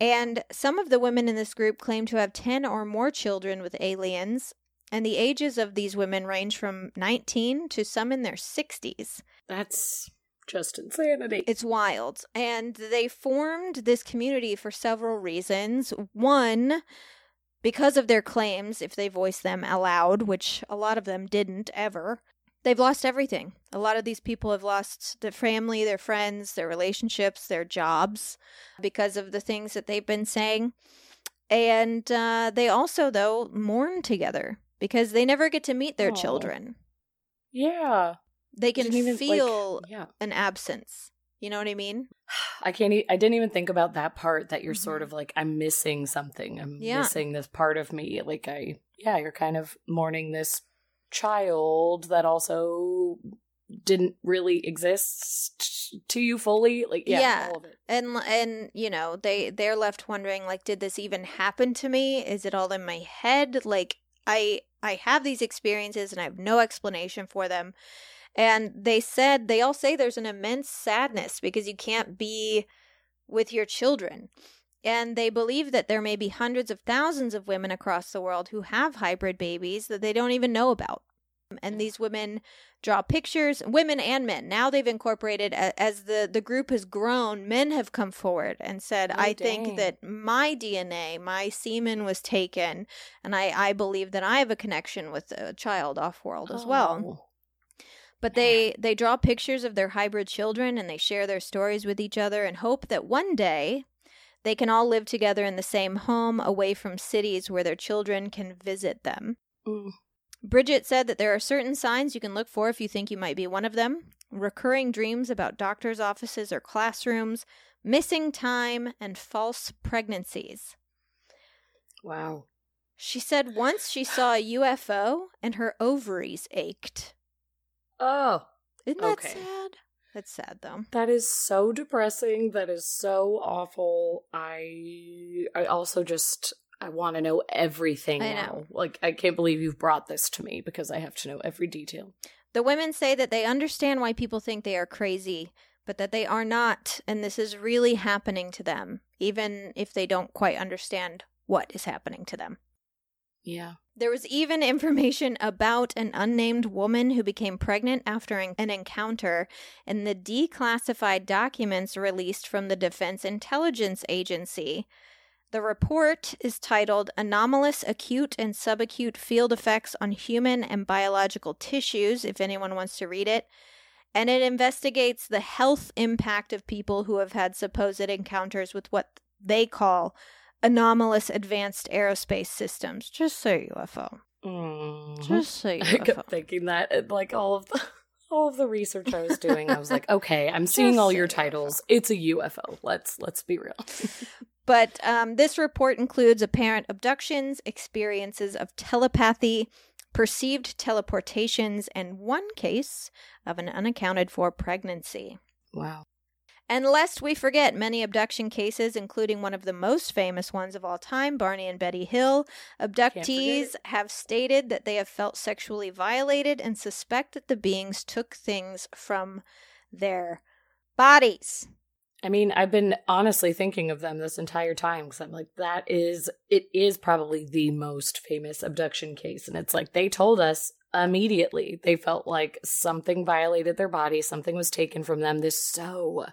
And some of the women in this group claim to have 10 or more children with aliens, And the ages of these women range from 19 to some in their 60s. That's just insanity. It's wild. And they formed this community for several reasons. One, because of their claims, if they voice them aloud, which a lot of them didn't ever, they've lost everything. A lot of these people have lost their family, their friends, their relationships, their jobs because of the things that they've been saying. And uh, they also, though, mourn together because they never get to meet their children. yeah. They can even, like- feel yeah. an absence. You know what I mean? (sighs) I can't. E- I didn't even think about that part. That you're Mhm. sort of like, I'm missing something. I'm Yeah. missing this part of me. Like I, yeah, you're kind of mourning this child that also didn't really exist to you fully. Like yeah, Yeah. all of it. and and you know they they're left wondering like did this even happen to me is it all in my head like i i have these experiences and i have no explanation for them. And they said they all say there's an immense sadness because you can't be with your children. And they believe that there may be hundreds of thousands of women across the world who have hybrid babies that they don't even know about and these women draw pictures women and men now they've incorporated as the the group has grown men have come forward and said Oh, i dang. think that my dna my semen was taken and i i believe that i have a connection with a child off world as well Oh. but they they draw pictures of their hybrid children and they share their stories with each other and hope that one day they can all live together in the same home away from cities where their children can visit them Mm. Bridget said that there are certain signs you can look for if you think you might be one of them recurring dreams about doctors' offices or classrooms, missing time, and false pregnancies. Wow. She said once she saw a UFO and her ovaries ached. Oh, Isn't that Okay. sad? That's sad though. that is so depressing. That is so awful. I I also just I want to know everything I now. know. Like I can't believe you've brought this to me because I have to know every detail. The women say that they understand why people think they are crazy, but that they are not, and this is really happening to them, even if they don't quite understand what is happening to them. Yeah. There was even (laughs) information about an unnamed woman who became pregnant after an encounter in the declassified documents released from the Defense Intelligence Agency. The report is titled Anomalous Acute and Subacute Field Effects on Human and Biological Tissues, if anyone wants to read it. And it investigates the health impact of people who have had supposed encounters with what they call anomalous advanced aerospace systems. Just say UFO. Mm. Just say (laughs) I kept thinking that like all of the (laughs) all of the research I was doing, I was like, okay, I'm seeing all your UFO. titles. It's a UFO. Let's let's be real. (laughs) But um, this report includes apparent abductions, experiences of telepathy, perceived teleportations, and one case of an unaccounted for pregnancy. wow. And lest we forget, many abduction cases, including one of the most famous ones of all time, Barney and Betty Hill, abductees have stated that they have felt sexually violated and suspect that the beings took things from their bodies. I mean, I've been honestly thinking of them this entire time because I'm like, that is, it is probably the most famous abduction case. And it's like, they told us immediately. They felt like something violated their body, something was taken from them. This so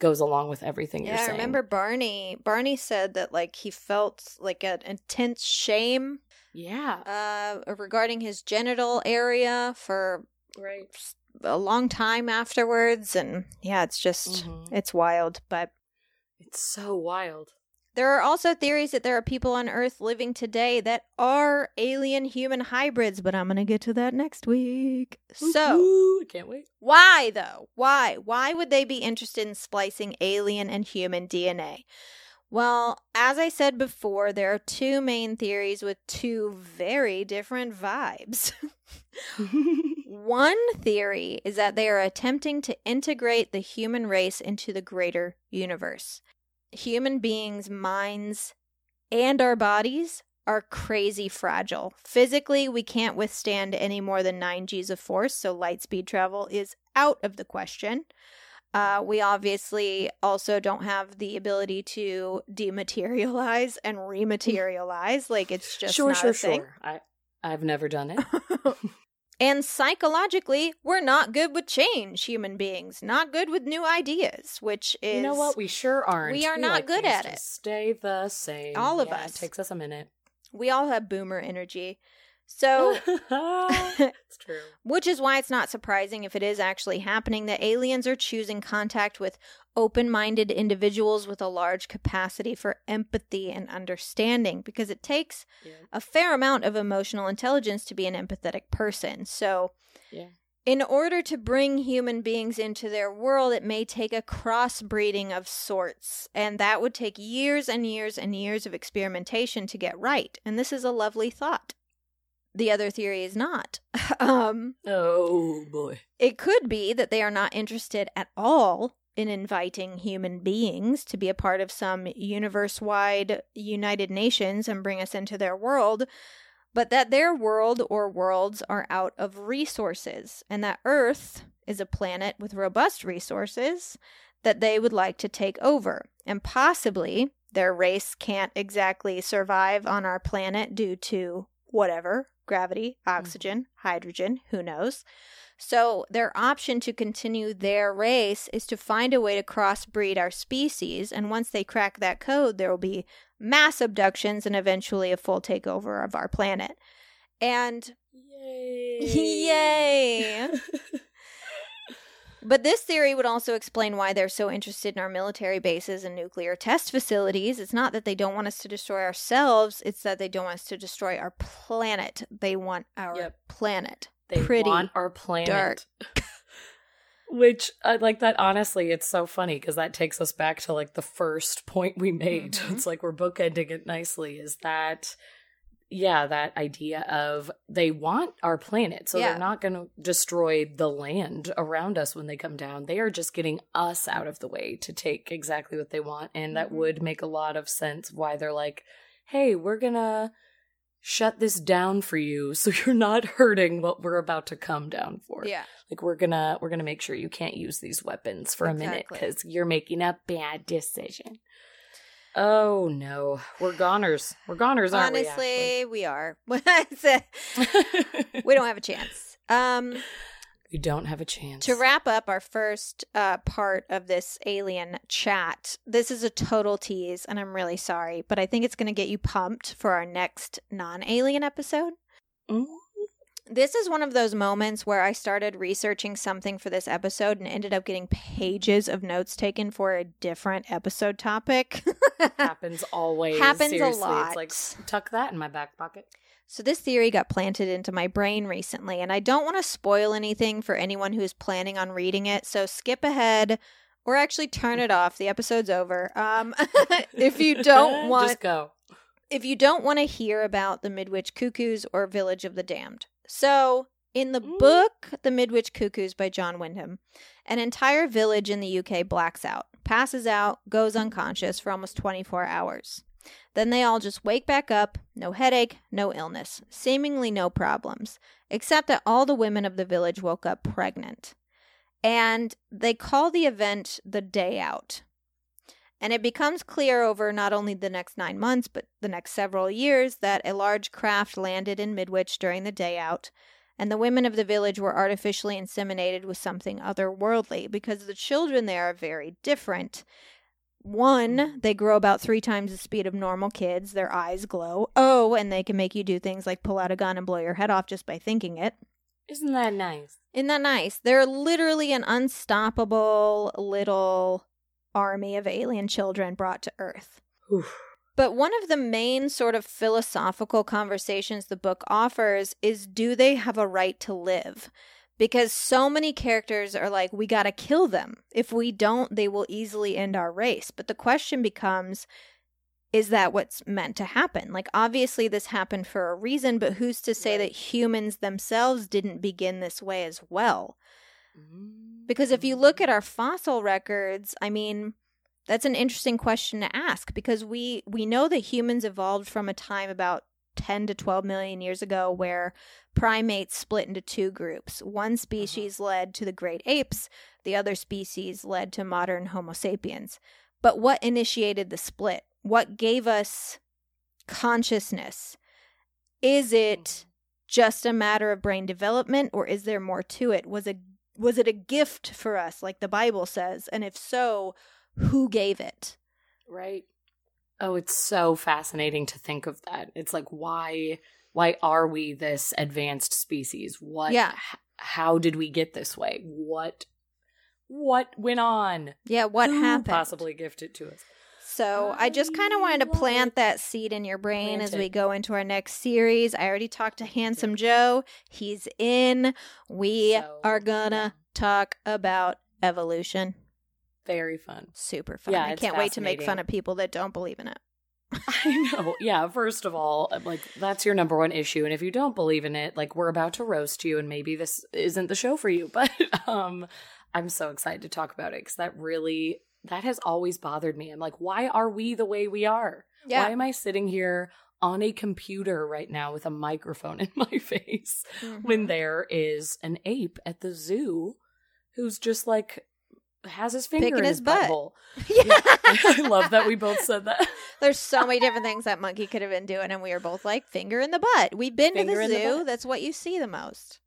goes along with everything you're Yeah, I remember Barney. Barney said that like he felt like an intense shame Yeah. uh, regarding his genital area for Right. A long time afterwards, and yeah, it's just Mhm. it's wild. But It's so wild. there are also theories that there are people on Earth living today that are alien human hybrids. But I'm gonna get to that next week. So. I can't wait. Why, though? Why? Why would they be interested in splicing alien and human DNA? Well, as I said before, there are two main theories with two very different vibes. (laughs) (laughs) One theory is that they are attempting to integrate the human race into the greater universe. Human beings' minds and our bodies are crazy fragile. Physically, we can't withstand any more than 9 G's of force, so light speed travel is out of the question. Uh, we obviously also don't have the ability to dematerialize and (laughs) rematerialize. Like it's just sure, not sure, a thing. sure. I I've never done it. (laughs) (laughs) And psychologically, we're not good with change, human beings. Not good with new ideas, which is you know what? We sure aren't. we are not like good at it. Stay the same. All of Yeah, us. It takes us a minute. we all have boomer energy. So (laughs) it's true. (laughs) Which is why it's not surprising if it is actually happening that aliens are choosing contact with open minded individuals with a large capacity for empathy and understanding because it takes Yeah. a fair amount of emotional intelligence to be an empathetic person. So, Yeah. in order to bring human beings into their world, it may take a crossbreeding of sorts, and that would take years and years and years of experimentation to get right. And this is a lovely thought. The other theory is not. (laughs) um, Oh boy. it could be that they are not interested at all in inviting human beings to be a part of some universe wide United Nations and bring us into their world, but that their world or worlds are out of resources, and that Earth is a planet with robust resources that they would like to take over. And possibly their race can't exactly survive on our planet due to whatever gravity, mm. oxygen, hydrogen, who knows. So, their option to continue their race is to find a way to crossbreed our species. And once they crack that code, there will be mass abductions and eventually a full takeover of our planet. And Yay. (laughs) Yay. (laughs) But this theory would also explain why they're so interested in our military bases and nuclear test facilities. It's not that they don't want us to destroy ourselves, it's that they don't want us to destroy our planet. They want our Yep. planet. they pretty want our planet. dark. (laughs) Which I like that honestly, it's so funny because that takes us back to like the first point we made. Mhm. It's like we're bookending it nicely. Is that yeah, that idea of they want our planet. So Yeah. they're not gonna destroy the land around us when they come down. They are just getting us out of the way to take exactly what they want. And that Mhm. would make a lot of sense why they're like, hey, we're gonna shut this down for you (laughs) so you're not hurting what we're about to come down for Yeah. like we're gonna we're gonna make sure you can't use these weapons for a minute because you're making a bad decision oh no we're goners we're goners aren't Honestly, we are. (laughs) we we don't have a chance. Um we don't have a chance To wrap up our first uh, part of this alien chat, this is a total tease, and I'm really sorry, but I think it's going to get you pumped for our next non alien episode. This is one of those moments where I started researching something for this episode and ended up getting pages of notes taken for a different episode topic. (laughs) happens always Happens a lot. it's like tuck that in my back pocket So this theory got planted into my brain recently, and I don't want to spoil anything for anyone who's planning on reading it. So skip ahead, or actually turn it off. The episode's over. Um, (laughs) if you don't (laughs) want, just go if you don't want to hear about the Midwich Cuckoos or Village of the Damned. So in the Mm. book, The Midwich Cuckoos by John Wyndham, an entire village in the UK blacks out, passes out, goes unconscious for almost 24 hours. Then they all just wake back up, no headache, no illness, seemingly no problems, except that all the women of the village woke up pregnant. And they call the event the day out. And it becomes clear over not only the next nine months, but the next several years that a large craft landed in Midwich during the day out, and the women of the village were artificially inseminated with something otherworldly because the children there are very different. One, mm. they grow about three times the speed of normal kids. Their eyes glow. Oh, and they can make you do things like pull out a gun and blow your head off just by thinking it. isn't that nice Isn't that nice? They're literally an unstoppable little army of alien children brought to Earth. Oof. But one of the main sort of philosophical conversations the book offers is do they have a right to live? Because so many characters are like, we gotta kill them. If we don't, they will easily end our race. But the question becomes, is that what's meant to happen? Like, obviously, this happened for a reason, but who's to say that humans themselves didn't begin this way as well? Because if you mm. look at our fossil records, I mean, that's an interesting question to ask because we we know that humans evolved from a time about 10 to 12 million years ago where primates split into two groups. One uh-huh. species led to the great apes, the other species led to modern Homo sapiens. But what initiated the split? What gave us consciousness? Is it hmm. just a matter of brain development or is there more to it? Was a was it a gift for us like the Bible says? And if so, who gave it? Right. Oh, it's so fascinating to think of that. It's like why why are we this advanced species? What Yeah. h- how did we get this way? What what went on? Yeah, what Who happened? Possibly gifted to us. So I just kind of wanted to plant that seed in your brain Plant as we go into our next series. I already talked to Handsome Joe. He's in. We So are gonna talk about evolution. Very fun. Super fun. Yeah, I can't wait to make fun of people that don't believe in it. I know. Yeah, first of all, like that's your number one issue and if you don't believe in it, like we're about to roast you and maybe this isn't the show for you, (laughs) but um I'm so excited to talk about it cuz that really that has always bothered me. I'm like, why are we the way we are? Why am I sitting here on a computer right now with a microphone (laughs) in my face Mm-hmm. when there is an ape at the zoo who's just like has his finger Picking in his his, butt. butthole. (laughs) yeah. (laughs) I love that we both said that. There's so many different things that monkey could have been doing, and we were both like, finger in the butt. We've been Finger to in the the zoo. butt. That's what you see the most.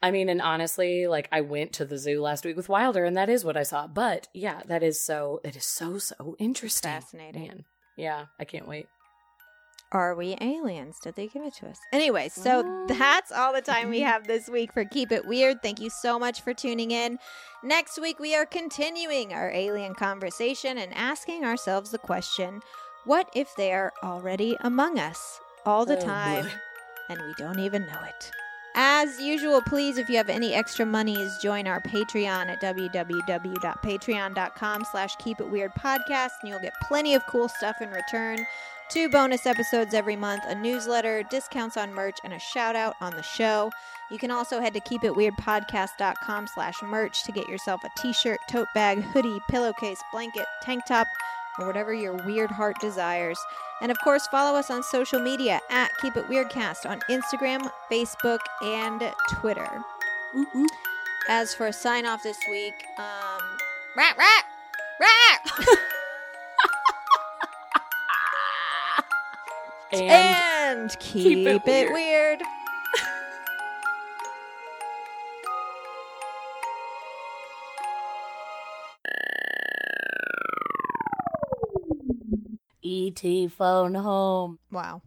I mean, and honestly, like I went to the zoo last week with Wilder, and that is what I saw. But yeah, that is so. It is so so interesting, Fascinating. Man. Yeah, I can't wait. Are we aliens? Did they give it to us? Anyway, so Mm. that's all the time we (laughs) have this week for Keep It Weird. Thank you so much for tuning in. Next week, we are continuing our alien conversation and asking ourselves the question what if they are already among us all the Oh, time boy. and we don't even know it? As usual, please, if you have any extra monies, join our Patreon at www.patreon.com slash keep it weird podcast, and you'll get plenty of cool stuff in return. Two bonus episodes every month, a newsletter, discounts on merch, and a shout out on the show. You can also head to keepitweirdpodcast.com slash merch to get yourself a t-shirt, tote bag, hoodie, pillowcase, blanket, tank top, or whatever your weird heart desires. And of course, follow us on social media at Keep It Weirdcast on Instagram, Facebook, and Twitter. As for a sign off this week, um, rat, rat, rat, (laughs) And and keep, it it weird. weird. ET phone home. Wow.